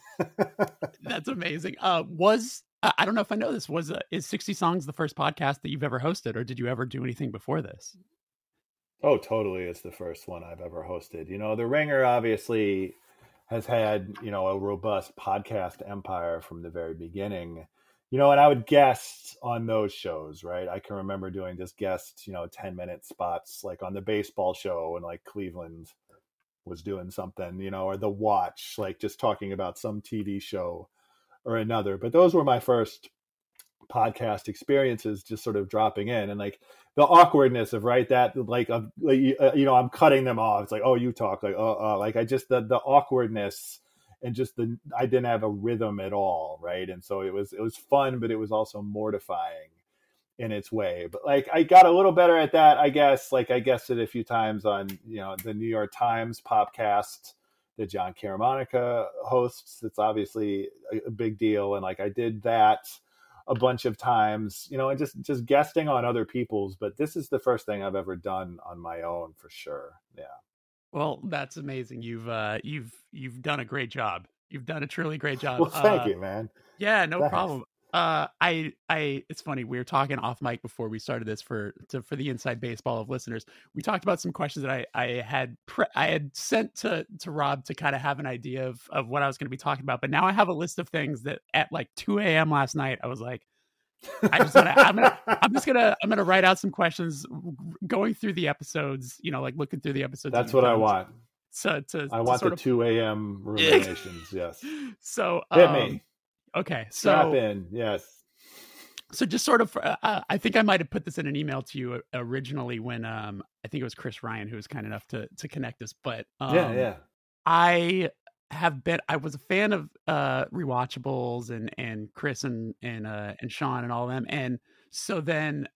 that's amazing. Uh, was I don't know if I know this. Was uh, is sixty songs the first podcast that you've ever hosted, or did you ever do anything before this? Oh, totally. It's the first one I've ever hosted. You know, the Ringer obviously has had you know a robust podcast empire from the very beginning. You know, and I would guest on those shows, right? I can remember doing just guest, you know, 10 minute spots like on the baseball show and like Cleveland was doing something, you know, or The Watch, like just talking about some TV show or another. But those were my first podcast experiences, just sort of dropping in and like the awkwardness of right that like, uh, you know, I'm cutting them off. It's like, oh, you talk like, oh, uh, like I just the the awkwardness and just the I didn't have a rhythm at all, right? And so it was it was fun, but it was also mortifying in its way. But like I got a little better at that, I guess. Like I guessed it a few times on you know the New York Times podcast that Jon Caramanica hosts. It's obviously a, big deal, and like I did that a bunch of times, you know, and just just guesting on other people's. But this is the first thing I've ever done on my own for sure. Yeah. Well, that's amazing. You've uh, you've you've done a great job. You've done a truly great job. Well, thank uh, you, man. Yeah, no Thanks. problem. Uh, I, I, it's funny. We were talking off mic before we started this for to, for the inside baseball of listeners. We talked about some questions that I, I had, pre- I had sent to to Rob to kind of have an idea of of what I was going to be talking about. But now I have a list of things that at like 2 a.m. last night, I was like, I just gonna, I'm gonna, I'm just gonna, I'm gonna write out some questions, going through the episodes. You know, like looking through the episodes. That's what I want. So to, I want the of... 2 a.m. ruminations. yes. So hit um, me. Okay, so Strap in, yes. So just sort of, uh, uh, I think I might have put this in an email to you originally when um, I think it was Chris Ryan who was kind enough to to connect us. But um, yeah, yeah, I have been. I was a fan of uh, rewatchables and and Chris and and uh, and Sean and all of them, and so then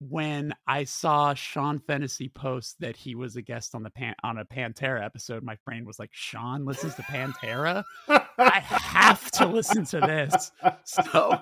when I saw Sean Fennessy post that he was a guest on the pan- on a Pantera episode, my brain was like, "Sean listens to Pantera. I have to listen to this." So,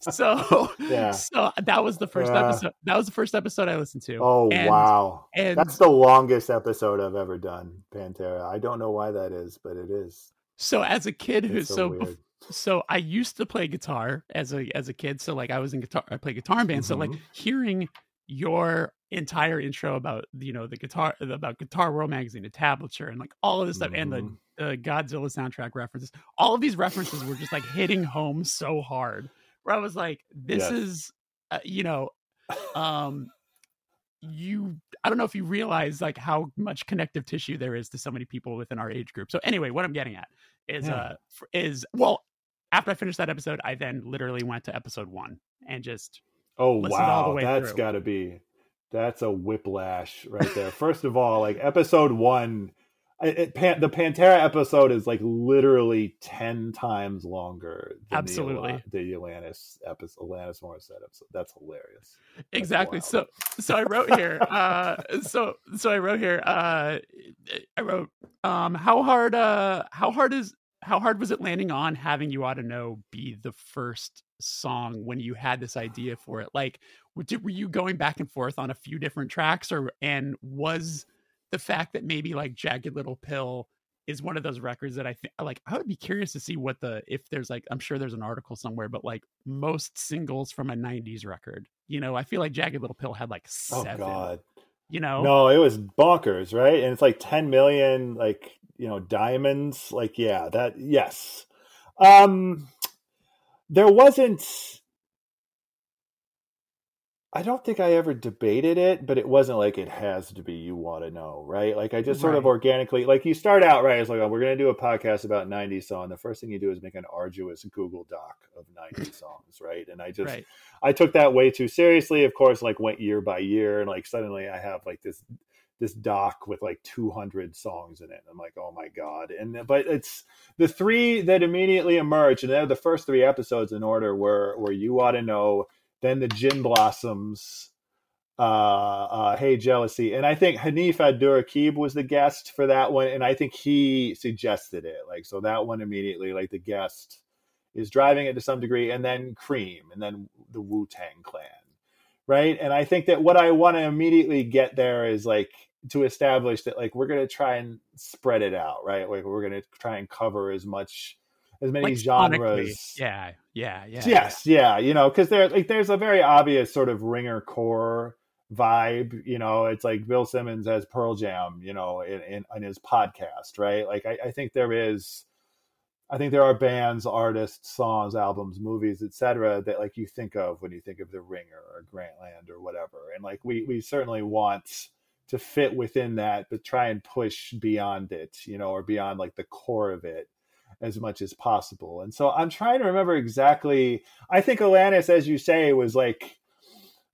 so, yeah. so that was the first uh, episode. That was the first episode I listened to. Oh and, wow! And that's the longest episode I've ever done. Pantera. I don't know why that is, but it is. So as a kid who's so, so so I used to play guitar as a as a kid. So like I was in guitar, I play guitar in band. Mm-hmm. So like mm-hmm. hearing your entire intro about you know the guitar about Guitar World magazine, the tablature, and like all of this stuff, mm-hmm. and the, the Godzilla soundtrack references. All of these references were just like hitting home so hard. Where I was like, this yes. is uh, you know, um, you I don't know if you realize like how much connective tissue there is to so many people within our age group. So anyway, what I'm getting at is yeah. uh is well after I finished that episode, I then literally went to episode one and just oh wow, that's got to be that's a whiplash right there. First of all, like episode one, it, it, the Pantera episode is like literally ten times longer. Than Absolutely, the, the Alanis episode, Alanis Morissette episode. That's hilarious. That's exactly. Wild. So, so I wrote here. uh, so, so I wrote here. Uh, I wrote, um, how hard, uh, how hard is how hard was it landing on having you ought to know be the first song when you had this idea for it? Like, were you going back and forth on a few different tracks, or and was the fact that maybe like Jagged Little Pill is one of those records that I think like I would be curious to see what the if there's like I'm sure there's an article somewhere, but like most singles from a '90s record. You know, I feel like Jagged Little Pill had like oh, seven. Oh God. You know, no, it was bonkers, right? And it's like 10 million, like you know, diamonds. Like, yeah, that yes. Um, there wasn't I don't think I ever debated it, but it wasn't like it has to be you want to know, right? Like I just sort of organically, like you start out right, it's like oh, we're going to do a podcast about '90s song. The first thing you do is make an arduous Google Doc of '90s songs, right? And I just, right. I took that way too seriously. Of course, like went year by year, and like suddenly I have like this this doc with like 200 songs in it. I'm like, oh my god! And but it's the three that immediately emerged, and they're the first three episodes in order were where you ought to know then the Gin Blossoms, uh, uh, Hey Jealousy, and I think Hanif Abdurraqib was the guest for that one, and I think he suggested it. Like so, that one immediately, like the guest is driving it to some degree, and then Cream, and then the Wu Tang Clan, right? And I think that what I want to immediately get there is like to establish that like we're going to try and spread it out, right? Like we're going to try and cover as much as many like genres. Yeah, yeah, yeah. Yes, yeah. yeah you know, because there like there's a very obvious sort of ringer core vibe. You know, it's like Bill Simmons has Pearl Jam. You know, in in, in his podcast, right? Like I, I think there is. I think there are bands, artists, songs, albums, movies, etc. that like you think of when you think of the Ringer or Grantland or whatever. And like we we certainly want to fit within that, but try and push beyond it, you know, or beyond like the core of it as much as possible. And so I'm trying to remember exactly. I think Alanis, as you say, was like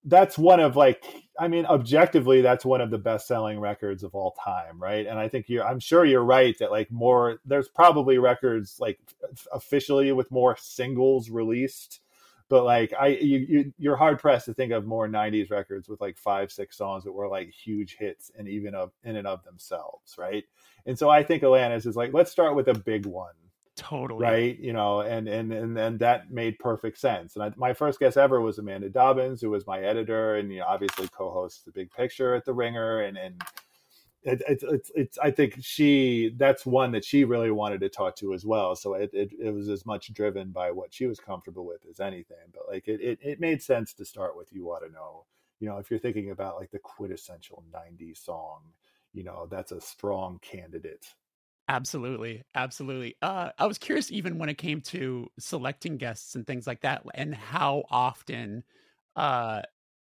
that's one of like I mean, objectively, that's one of the best selling records of all time, right? And I think you're I'm sure you're right that like more there's probably records like officially with more singles released. But like I, you, you, you're hard pressed to think of more '90s records with like five, six songs that were like huge hits and even of in and of themselves, right? And so I think Alanis is like, let's start with a big one, totally. right? You know and and and, and that made perfect sense. And I, my first guest ever was amanda dobbins who was my editor and you know obviously co-hosts the big picture at the ringer and and it, it, it's it's i think she that's one that she really wanted to talk to as well so it, it, it was as much driven by what she was comfortable with as anything but like it, it, it made sense to start with you ought to know you know if you're thinking about like the quintessential 90s song you know that's a strong candidate Absolutely, absolutely. Uh, I was curious, even when it came to selecting guests and things like that, and how often uh,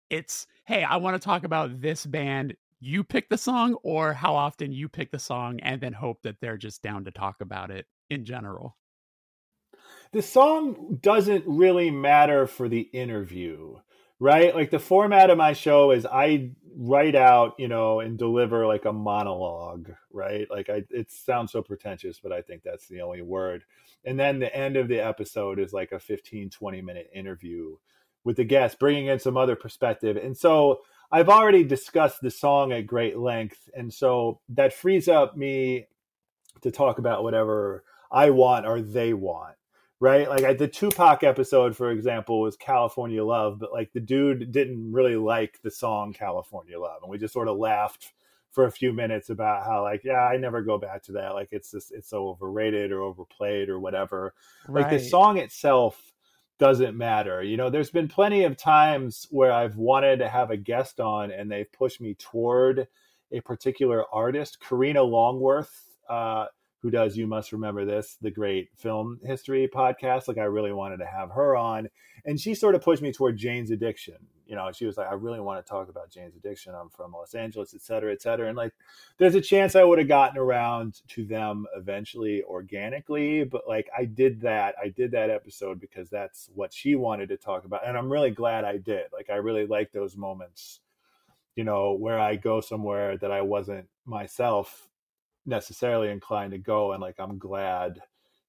it's, hey, I want to talk about this band. You pick the song, or how often you pick the song and then hope that they're just down to talk about it in general. The song doesn't really matter for the interview right? Like the format of my show is I write out, you know, and deliver like a monologue, right? Like I it sounds so pretentious, but I think that's the only word. And then the end of the episode is like a 15 20 minute interview with the guest bringing in some other perspective. And so I've already discussed the song at great length, and so that frees up me to talk about whatever I want or they want right? Like the Tupac episode, for example, was California Love, but like the dude didn't really like the song California Love. And we just sort of laughed for a few minutes about how like, yeah, I never go back to that. Like it's just it's so overrated or overplayed or whatever. Right. Like the song itself doesn't matter. You know, there's been plenty of times where I've wanted to have a guest on and they've pushed me toward a particular artist. Karina Longworth, uh, who does You Must Remember This, the great film history podcast. Like I really wanted to have her on. And she sort of pushed me toward Jane's addiction. You know, she was like, I really want to talk about Jane's addiction. I'm from Los Angeles, et cetera, et cetera. And like there's a chance I would have gotten around to them eventually organically. But like I did that. I did that episode because that's what she wanted to talk about. And I'm really glad I did. Like I really like those moments, you know, where I go somewhere that I wasn't myself necessarily inclined to go and like i'm glad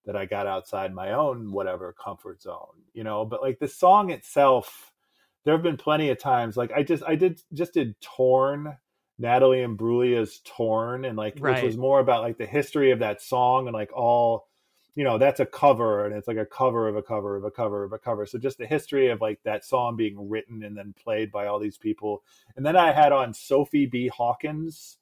that i got outside my own whatever comfort zone you know but like the song itself there have been plenty of times like i just i did just did torn natalie Imbruglia's torn and like right. which was more about like the history of that song and like all you know that's a cover and it's like a cover of a cover of a cover of a cover so just the history of like that song being written and then played by all these people and then i had on sophie b hawkins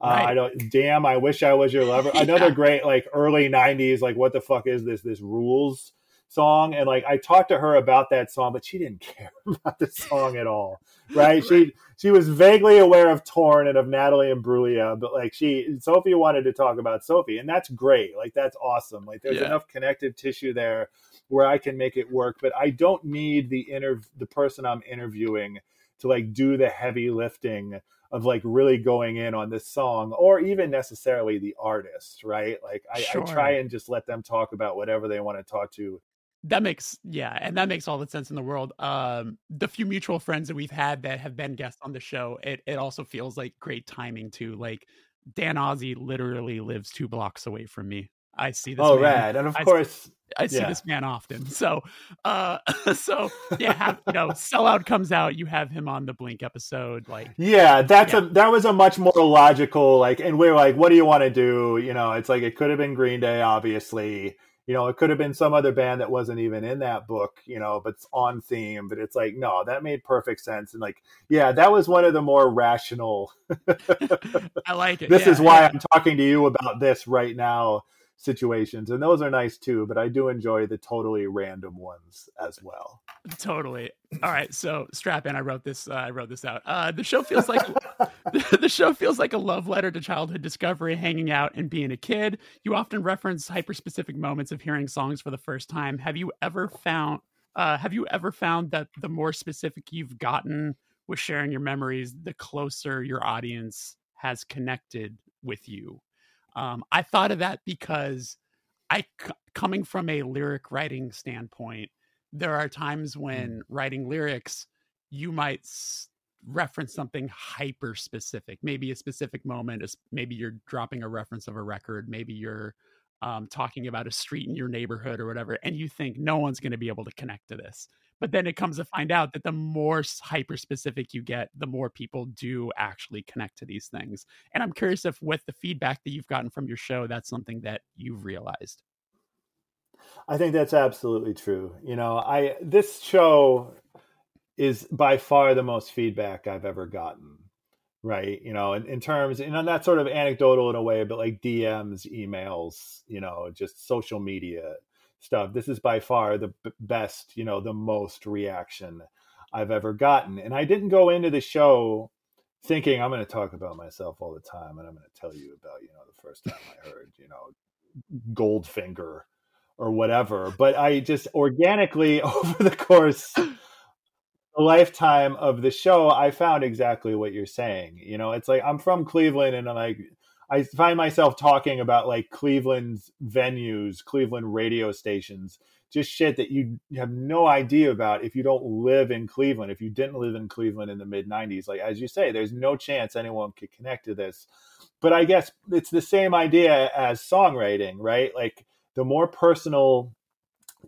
uh, right. I don't. Damn! I wish I was your lover. yeah. Another great like early '90s like what the fuck is this? This rules song and like I talked to her about that song, but she didn't care about the song at all. Right? She she was vaguely aware of Torn and of Natalie Imbruglia, but like she Sophie wanted to talk about Sophie, and that's great. Like that's awesome. Like there's yeah. enough connective tissue there where I can make it work, but I don't need the inter the person I'm interviewing to like do the heavy lifting of like really going in on this song or even necessarily the artist, right? Like I, sure. I, try and just let them talk about whatever they want to talk to that makes yeah and that makes all the sense in the world um the few mutual friends that we've had that have been guests on the show it it also feels like great timing too like dan Ozzi literally lives two blocks away from me i see this oh man. rad and of I, course i see yeah. this man often so uh so yeah have, you know sellout comes out you have him on the blink episode like yeah that's yeah. a that was a much more logical like and we're like what do you want to do you know it's like it could have been green day obviously you know, it could have been some other band that wasn't even in that book, you know, but it's on theme. But it's like, no, that made perfect sense. And like, yeah, that was one of the more rational. I like it. This yeah, is why. I'm talking to you about this right now situations and those are nice too but i do enjoy the totally random ones as well. Totally. All right so strap in i wrote this uh, i wrote this out. Uh, the show feels like the show feels like a love letter to childhood discovery hanging out and being a kid. You often reference hyper specific moments of hearing songs for the first time. Have you ever found uh, have you ever found that the more specific you've gotten with sharing your memories the closer your audience has connected with you um, I thought of that because I, c- coming from a lyric writing standpoint, there are times when mm. writing lyrics, you might s- reference something hyper specific, maybe a specific moment, maybe you're dropping a reference of a record, maybe you're um, talking about a street in your neighborhood or whatever, and you think no one's going to be able to connect to this. But then it comes to find out that the more hyper specific you get, the more people do actually connect to these things. And I'm curious if, with the feedback that you've gotten from your show, that's something that you've realized. I think that's absolutely true. You know, I this show is by far the most feedback I've ever gotten. Right. You know, in, in terms, you know, that's sort of anecdotal in a way, but like DMs, emails, you know, just social media stuff. This is by far the b- best, you know, the most reaction I've ever gotten. And I didn't go into the show thinking I'm going to talk about myself all the time and I'm going to tell you about, you know, the first time I heard, you know, Goldfinger or whatever. But I just organically over the course the lifetime of the show, I found exactly what you're saying. You know, it's like I'm from Cleveland and I'm like I find myself talking about like Cleveland's venues, Cleveland radio stations, just shit that you have no idea about if you don't live in Cleveland. If you didn't live in Cleveland in the mid 90s, like as you say, there's no chance anyone could connect to this. But I guess it's the same idea as songwriting, right? Like the more personal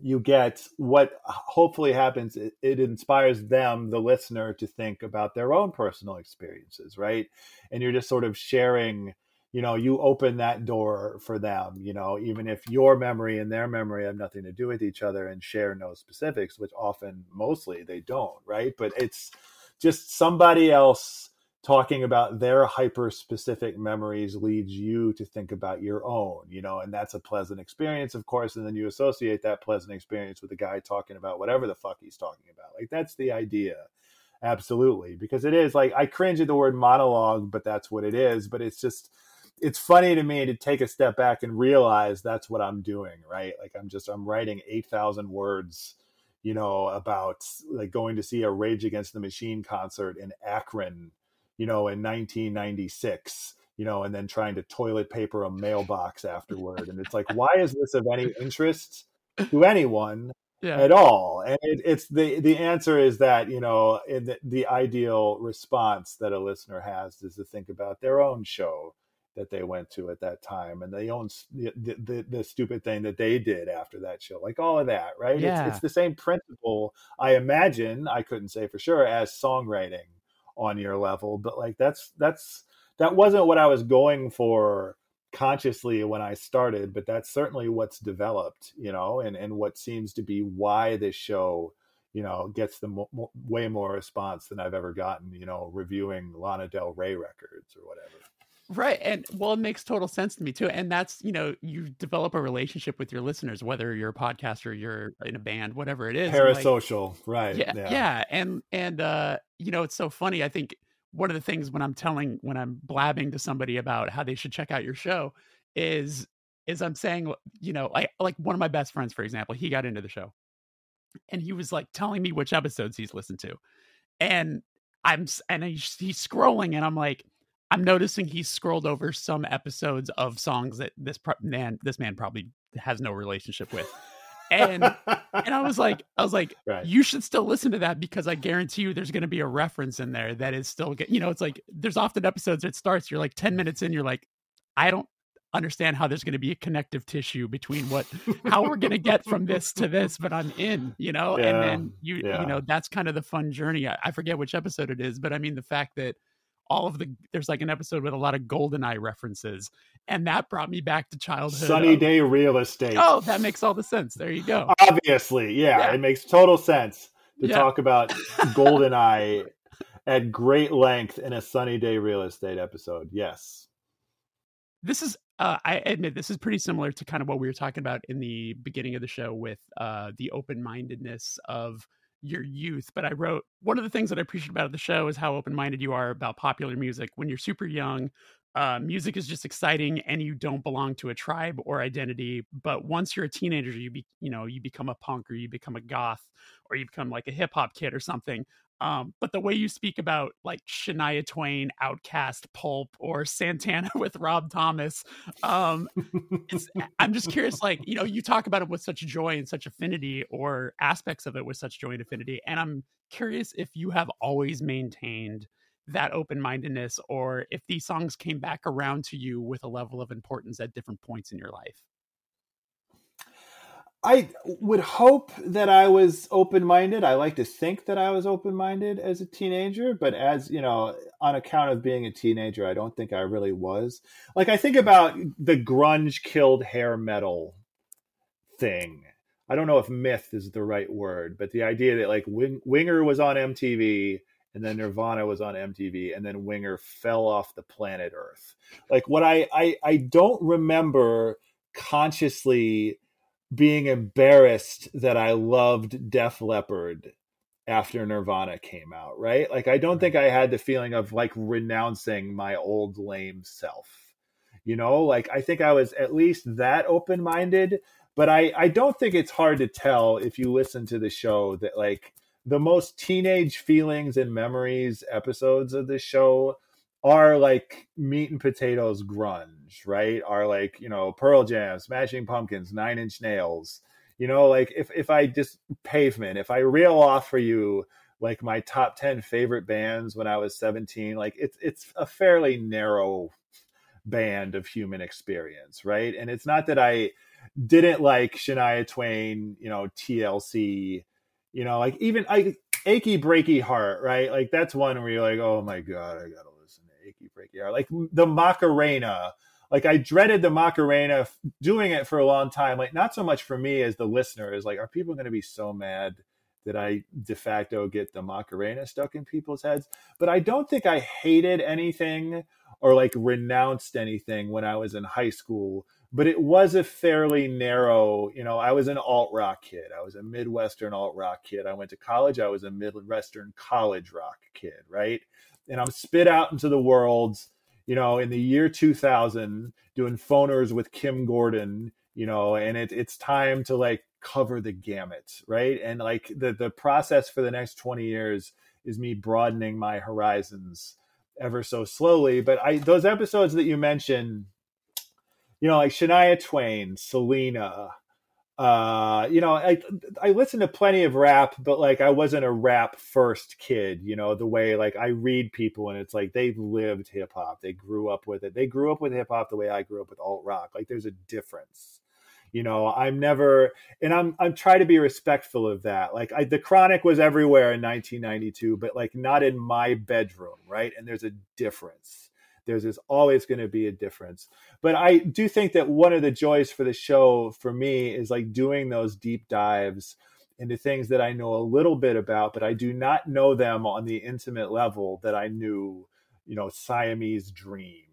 you get, what hopefully happens, it, it inspires them, the listener, to think about their own personal experiences, right? And you're just sort of sharing you know you open that door for them you know even if your memory and their memory have nothing to do with each other and share no specifics which often mostly they don't right? But it's just somebody else talking about their hyper specific memories leads you to think about your own you know and that's a pleasant experience of course and then you associate that pleasant experience with the guy talking about whatever the fuck he's talking about. Like that's the idea. Absolutely because it is like i cringe at the word monologue but that's what it is but it's just it's funny to me to take a step back and realize that's what I'm doing, right? Like I'm just I'm writing 8,000 words, you know, about like going to see a Rage Against the Machine concert in Akron, you know, in 1996, you know, and then trying to toilet paper a mailbox afterward and it's like why is this of any interest to anyone? Yeah. at all and it, it's the the answer is that you know the, the ideal response that a listener has is to think about their own show that they went to at that time and they own the, the, the, stupid thing that they did after that show like all of that right yeah. it's, it's the same principle i imagine i couldn't say for sure as songwriting on your level but like that's that's that wasn't what i was going for consciously when I started, but that's certainly what's developed, you know, and and what seems to be why this show, you know, gets the mo- mo- way more response than I've ever gotten, you know, reviewing Lana Del Rey records or whatever. Right. And well, it makes total sense to me too. And that's, you know, you develop a relationship with your listeners, whether you're a podcaster, you're in a band, whatever it is. Parasocial. Like, right. Yeah, yeah. Yeah. And, and, uh, you know, it's so funny. I think one of the things when I'm telling, when I'm blabbing to somebody about how they should check out your show is, is I'm saying, you know, like, like one of my best friends, for example, he got into the show and he was like telling me which episodes he's listened to. And I'm, and he's, he's scrolling and I'm like, I'm noticing he scrolled over some episodes of songs that this pro- man this man probably has no relationship with. And and I was like I was like right. you should still listen to that because I guarantee you there's going to be a reference in there that is still get, you know it's like there's often episodes that starts you're like 10 minutes in you're like I don't understand how there's going to be a connective tissue between what how we're going to get from this to this but i'm in you know yeah, and then you yeah. you know that's kind of the fun journey I, I, forget which episode it is but i mean the fact that all of the there's like an episode with a lot of GoldenEye references, and that brought me back to childhood. Sunny of, Day Real Estate. Oh, that makes all the sense. There you go. Obviously, yeah, yeah. it makes total sense to yeah. talk about GoldenEye at great length in a Sunny Day Real Estate episode. Yes. This is uh, I admit this is pretty similar to kind of what we were talking about in the beginning of the show with uh, the open mindedness of your youth. But I wrote one of the things that I appreciate about the show is how open minded you are about popular music. When you're super young, uh, music is just exciting, and you don't belong to a tribe or identity. But once you're a teenager, you be you know you become a punk or you become a goth or you become like a hip hop kid or something. Um, but the way you speak about like Shania Twain, OutKast, Pulp, or Santana with Rob Thomas, um, I'm just curious. Like you know, you talk about it with such joy and such affinity, or aspects of it with such joy and affinity, and I'm curious if you have always maintained that open mindedness, or if these songs came back around to you with a level of importance at different points in your life. I would hope that I was open minded. I like to think that I was open minded as a teenager, but as you know, on account of being a teenager, I don't think I really was. Like, I think about the grunge killed hair metal thing. I don't know if myth is the right word, but the idea that like Wing- Winger was on MTV and then Nirvana was on MTV and then Winger fell off the planet Earth. Like, what I, I, I don't remember consciously being embarrassed that I loved Def Leppard after Nirvana came out, right? Like I don't think I had the feeling of like renouncing my old lame self. You know, like I think I was at least that open-minded, but I I don't think it's hard to tell if you listen to the show that like the most teenage feelings and memories episodes of the show are like meat and potatoes grunge, right? Are like, you know, Pearl Jam, Smashing Pumpkins, Nine Inch Nails. You know, like if if I just pavement, if I reel off for you like my top 10 favorite bands when I was 17, like it's it's a fairly narrow band of human experience, right? And it's not that I didn't like Shania Twain, you know, TLC, you know, like even I achy breaky heart, right? Like that's one where you're like, oh my god, I gotta Like the Macarena, like I dreaded the Macarena doing it for a long time. Like not so much for me as the listener is like, are people going to be so mad that I de facto get the Macarena stuck in people's heads? But I don't think I hated anything or like renounced anything when I was in high school. But it was a fairly narrow, you know, I was an alt rock kid. I was a Midwestern alt rock kid. I went to college. I was a Midwestern college rock kid, right? And I'm spit out into the world, you know, in the year 2000, doing phoners with Kim Gordon, you know, and it, it's time to like cover the gamut, right? And like the the process for the next 20 years is me broadening my horizons ever so slowly. But I those episodes that you mentioned, you know, like Shania Twain, Selena, uh you know i i listened to plenty of rap but like i wasn't a rap first kid you know the way like i read people and it's like they've lived hip hop. They grew up with it. They grew up with hip hop the way i grew up with alt rock. Like there's a difference. You know i'm never and i'm i'm trying to be respectful of that. Like I, the chronic was everywhere in 1992 but like not in my bedroom right? And there's a difference there's, there's always going to be a difference but i do think that one of the joys for the show for me is like doing those deep dives into things that i know a little bit about but i do not know them on the intimate level that i knew you know siamese dream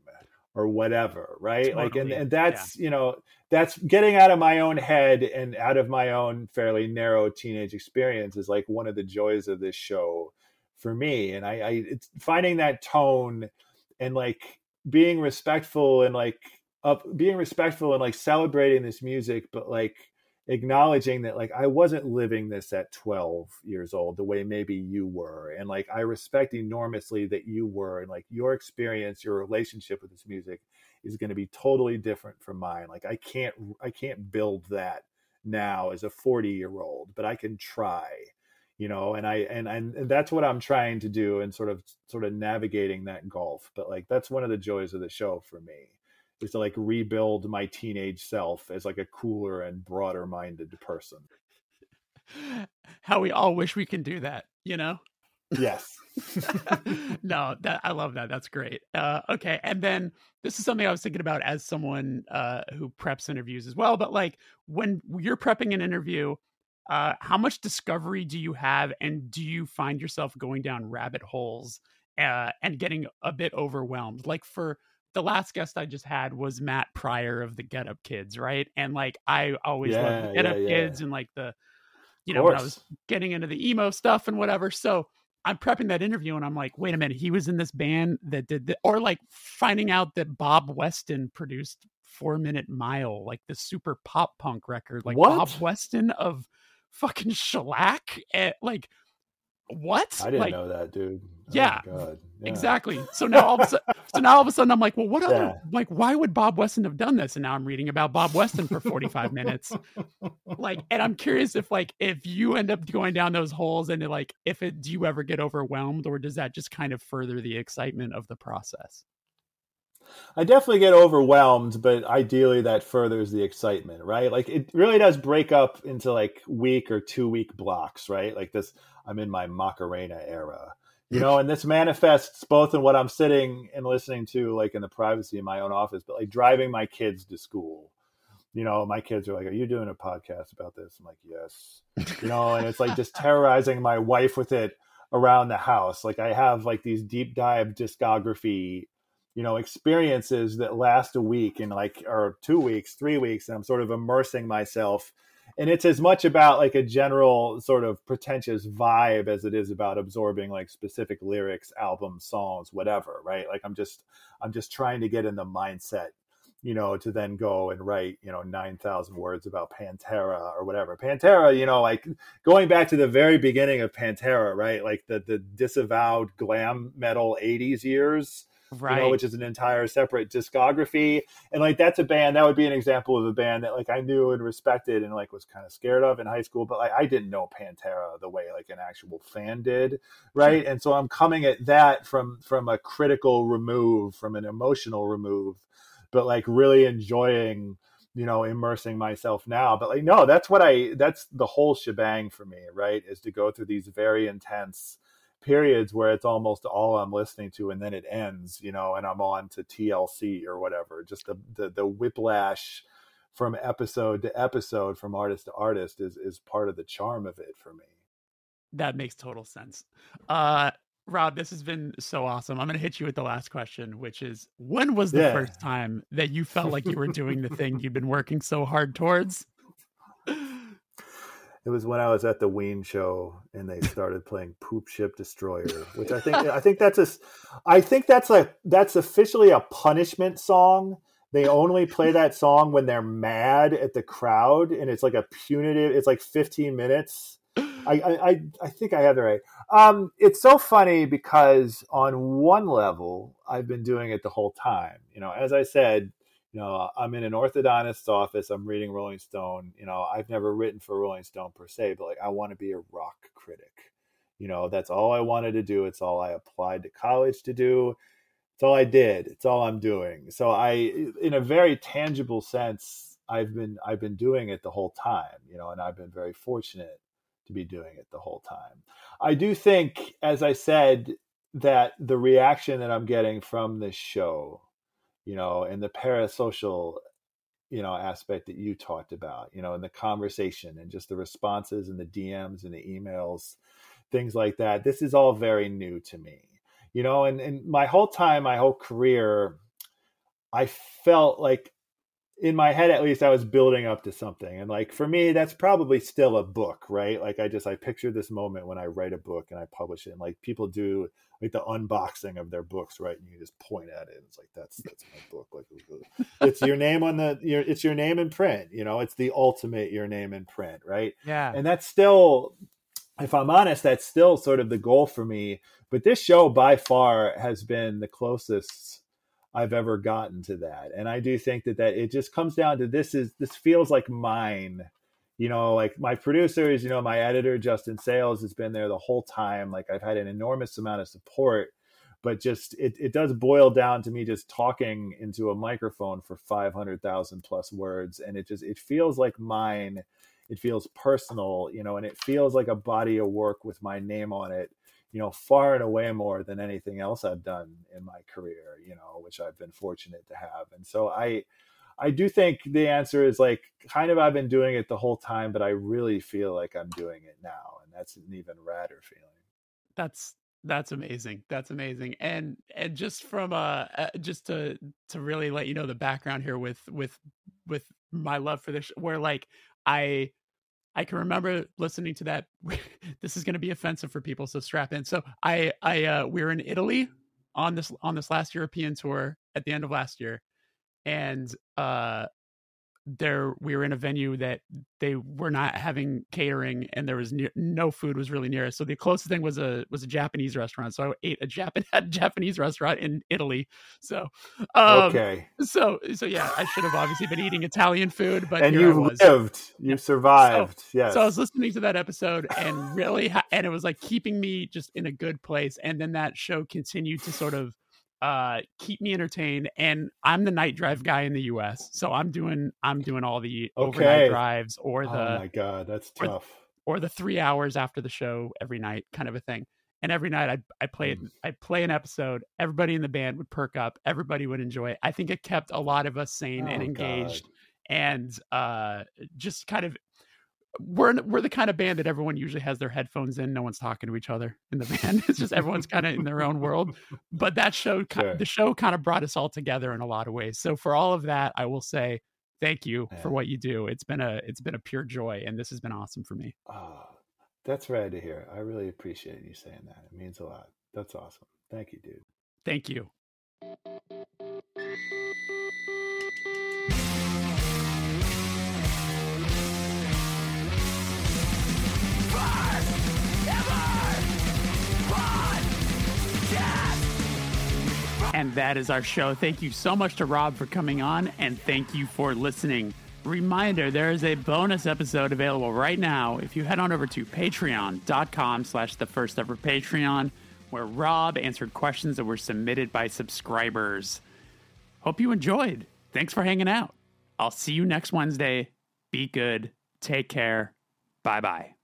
or whatever right totally. like and, and that's yeah. you know that's getting out of my own head and out of my own fairly narrow teenage experience is like one of the joys of this show for me and i, I it's finding that tone and like being respectful and like up being respectful and like celebrating this music but like acknowledging that like I wasn't living this at 12 years old the way maybe you were and like I respect enormously that you were and like your experience your relationship with this music is going to be totally different from mine like I can't I can't build that now as a 40 year old but I can try you know and I and, and that's what I'm trying to do and sort of sort of navigating that gulf but like that's one of the joys of the show for me is to like rebuild my teenage self as like a cooler and broader minded person. How we all wish we can do that, you know? Yes. no, that I love that. That's great. Uh, okay, and then this is something I was thinking about as someone uh, who preps interviews as well. But like when you're prepping an interview, uh, how much discovery do you have, and do you find yourself going down rabbit holes uh, and getting a bit overwhelmed? Like for the last guest I just had was Matt Pryor of the Get Up Kids, right? And like I always yeah, loved the Get yeah, Up yeah. Kids and like the you know, when I was getting into the emo stuff and whatever. So I'm prepping that interview and I'm like, wait a minute, he was in this band that did that, or like finding out that Bob Weston produced Four Minute Mile, like the super pop punk record, like what? Bob Weston of fucking shellac, eh, like what? I didn't like, know that, dude. Oh yeah, yeah, exactly. So now all of a sudden, so now all of a sudden, I'm like, well, what other? Yeah. Like, why would Bob Weston have done this? And now I'm reading about Bob Weston for 45 minutes. Like, and I'm curious if like if you end up going down those holes and like if it do you ever get overwhelmed or does that just kind of further the excitement of the process? I definitely get overwhelmed, but ideally that furthers the excitement, right? Like it really does break up into like week or two week blocks, right? Like this, I'm in my Macarena era, you know, and this manifests both in what I'm sitting and listening to, like in the privacy of my own office, but like driving my kids to school. You know, my kids are like, "Are you doing a podcast about this?" I'm like, "Yes." You know, and it's like just terrorizing my wife with it around the house. Like I have like these deep dive discography you know experiences that last a week and like or two weeks three weeks and i'm sort of immersing myself. And it's as much about like a general sort of pretentious vibe as it is about absorbing like specific lyrics albums songs whatever right? Like i'm just i'm just trying to get in the mindset you know to then go and write you know 9000 words about pantera or whatever. Pantera you know like going back to the very beginning of pantera right? Like the the disavowed glam metal 80s years right. you know, which is an entire separate discography. And like that's a band that would be an example of a band that like I knew and respected and like was kind of scared of in high school, but like I didn't know Pantera the way like an actual fan did, right? Sure. And so I'm coming at that from from a critical remove, from an emotional remove, but like really enjoying you know immersing myself now but like no that's what i that's the whole shebang for me right is to go through these very intense periods where it's almost all I'm listening to, and then it ends, you know, and I'm on to TLC or whatever. Just the the, the whiplash from episode to episode, from artist to artist, is is part of the charm of it for me. That makes total sense. Uh, Rob, this has been so awesome. I'm going to hit you with the last question, which is when was the yeah. first time that you felt like you were doing the thing you've been working so hard towards? It was when I was at the Ween show and they started playing "Poop Ship Destroyer," which I think I think that's a, I think that's like that's officially a punishment song. They only play that song when they're mad at the crowd, and it's like a punitive. It's like 15 minutes. I I I think I have it right. Um, it's so funny because on one level, I've been doing it the whole time. You know, as I said, know, I'm in an orthodontist's office. I'm reading Rolling Stone. You know, I've never written for Rolling Stone per se, but like I want to be a rock critic. You know, that's all I wanted to do. It's all I applied to college to do. It's all I did. It's all I'm doing. So I, in a very tangible sense, I've been I've been doing it the whole time. You know, and I've been very fortunate to be doing it the whole time. I do think, as I said, that the reaction that I'm getting from this show, you know, and the parasocial, you know, aspect that you talked about, you know, and the conversation and just the responses and the DMs and the emails, things like that. This is all very new to me, you know, and, and my whole time, my whole career, I felt like in my head at least i was building up to something. And like for me that's probably still a book right? Like i just i picture this moment when i write a book and i publish it and like people do like the unboxing of their books right? And you just point at it it's like that's that's my book. Like it's your name on the your it's your name in print you know? It's the ultimate your name in print right? Yeah. And that's still if i'm honest that's still sort of the goal for me. But this show by far has been the closest I've ever gotten to that. And I do think that that it just comes down to this is this feels like mine. You know, like my producers, you know, my editor Justin Sayles has been there the whole time. Like I've had an enormous amount of support, but just it it does boil down to me just talking into a microphone for 500,000 plus words and it just it feels like mine. It feels personal, you know, and it feels like a body of work with my name on it you know, far and away more than anything else I've done in my career, you know, which I've been fortunate to have. And so I, I do think the answer is like kind of I've been doing it the whole time, but I really feel like I'm doing it now, and that's an even radder feeling. That's that's amazing. That's amazing. And and just from uh, uh just to to really let you know the background here with with with my love for this, where like I I can remember listening to that. this is going to be offensive for people, so strap in. So I, I, uh, we were in Italy on this on this last European tour at the end of last year, and uh, there we were in a venue that they were not having catering and there was ne- no food was really near us. So the closest thing was a was a japanese restaurant. So i ate a Japan- japanese restaurant in italy. So um, okay. so so yeah i should have obviously been eating italian food but and you lived. You survived so, yes so i was listening to that episode and really ha- and it was like keeping me just in a good place. And then that show continued to sort of uh keep me entertained and i'm the night drive guy in the us so i'm doing i'm doing all the okay. overnight drives or the oh my god that's tough or, or, the three hours after the show every night kind of a thing and every night i i played mm. i play an episode everybody in the band would perk up everybody would enjoy it i think it kept a lot of us sane oh, and engaged god. and uh just kind of we're we're the kind of band that everyone usually has their headphones in. No one's talking to each other in the band. It's just everyone's kind of in their own world. But that show, sure. the show, kind of brought us all together in a lot of ways. So for all of that, I will say thank you yeah. for what you do. It's been a it's been a pure joy, and this has been awesome for me. Oh, that's rad to hear. I really appreciate you saying that. It means a lot. That's awesome. Thank you, dude. Thank you. And that is our show. Thank you so much to Rob for coming on, and thank you for listening. Reminder, there is a bonus episode available right now if you head on over to patreon.com slash the first ever Patreon, where Rob answered questions that were submitted by subscribers. Hope you enjoyed. Thanks for hanging out. I'll see you next Wednesday. Be good. Take care. Bye bye.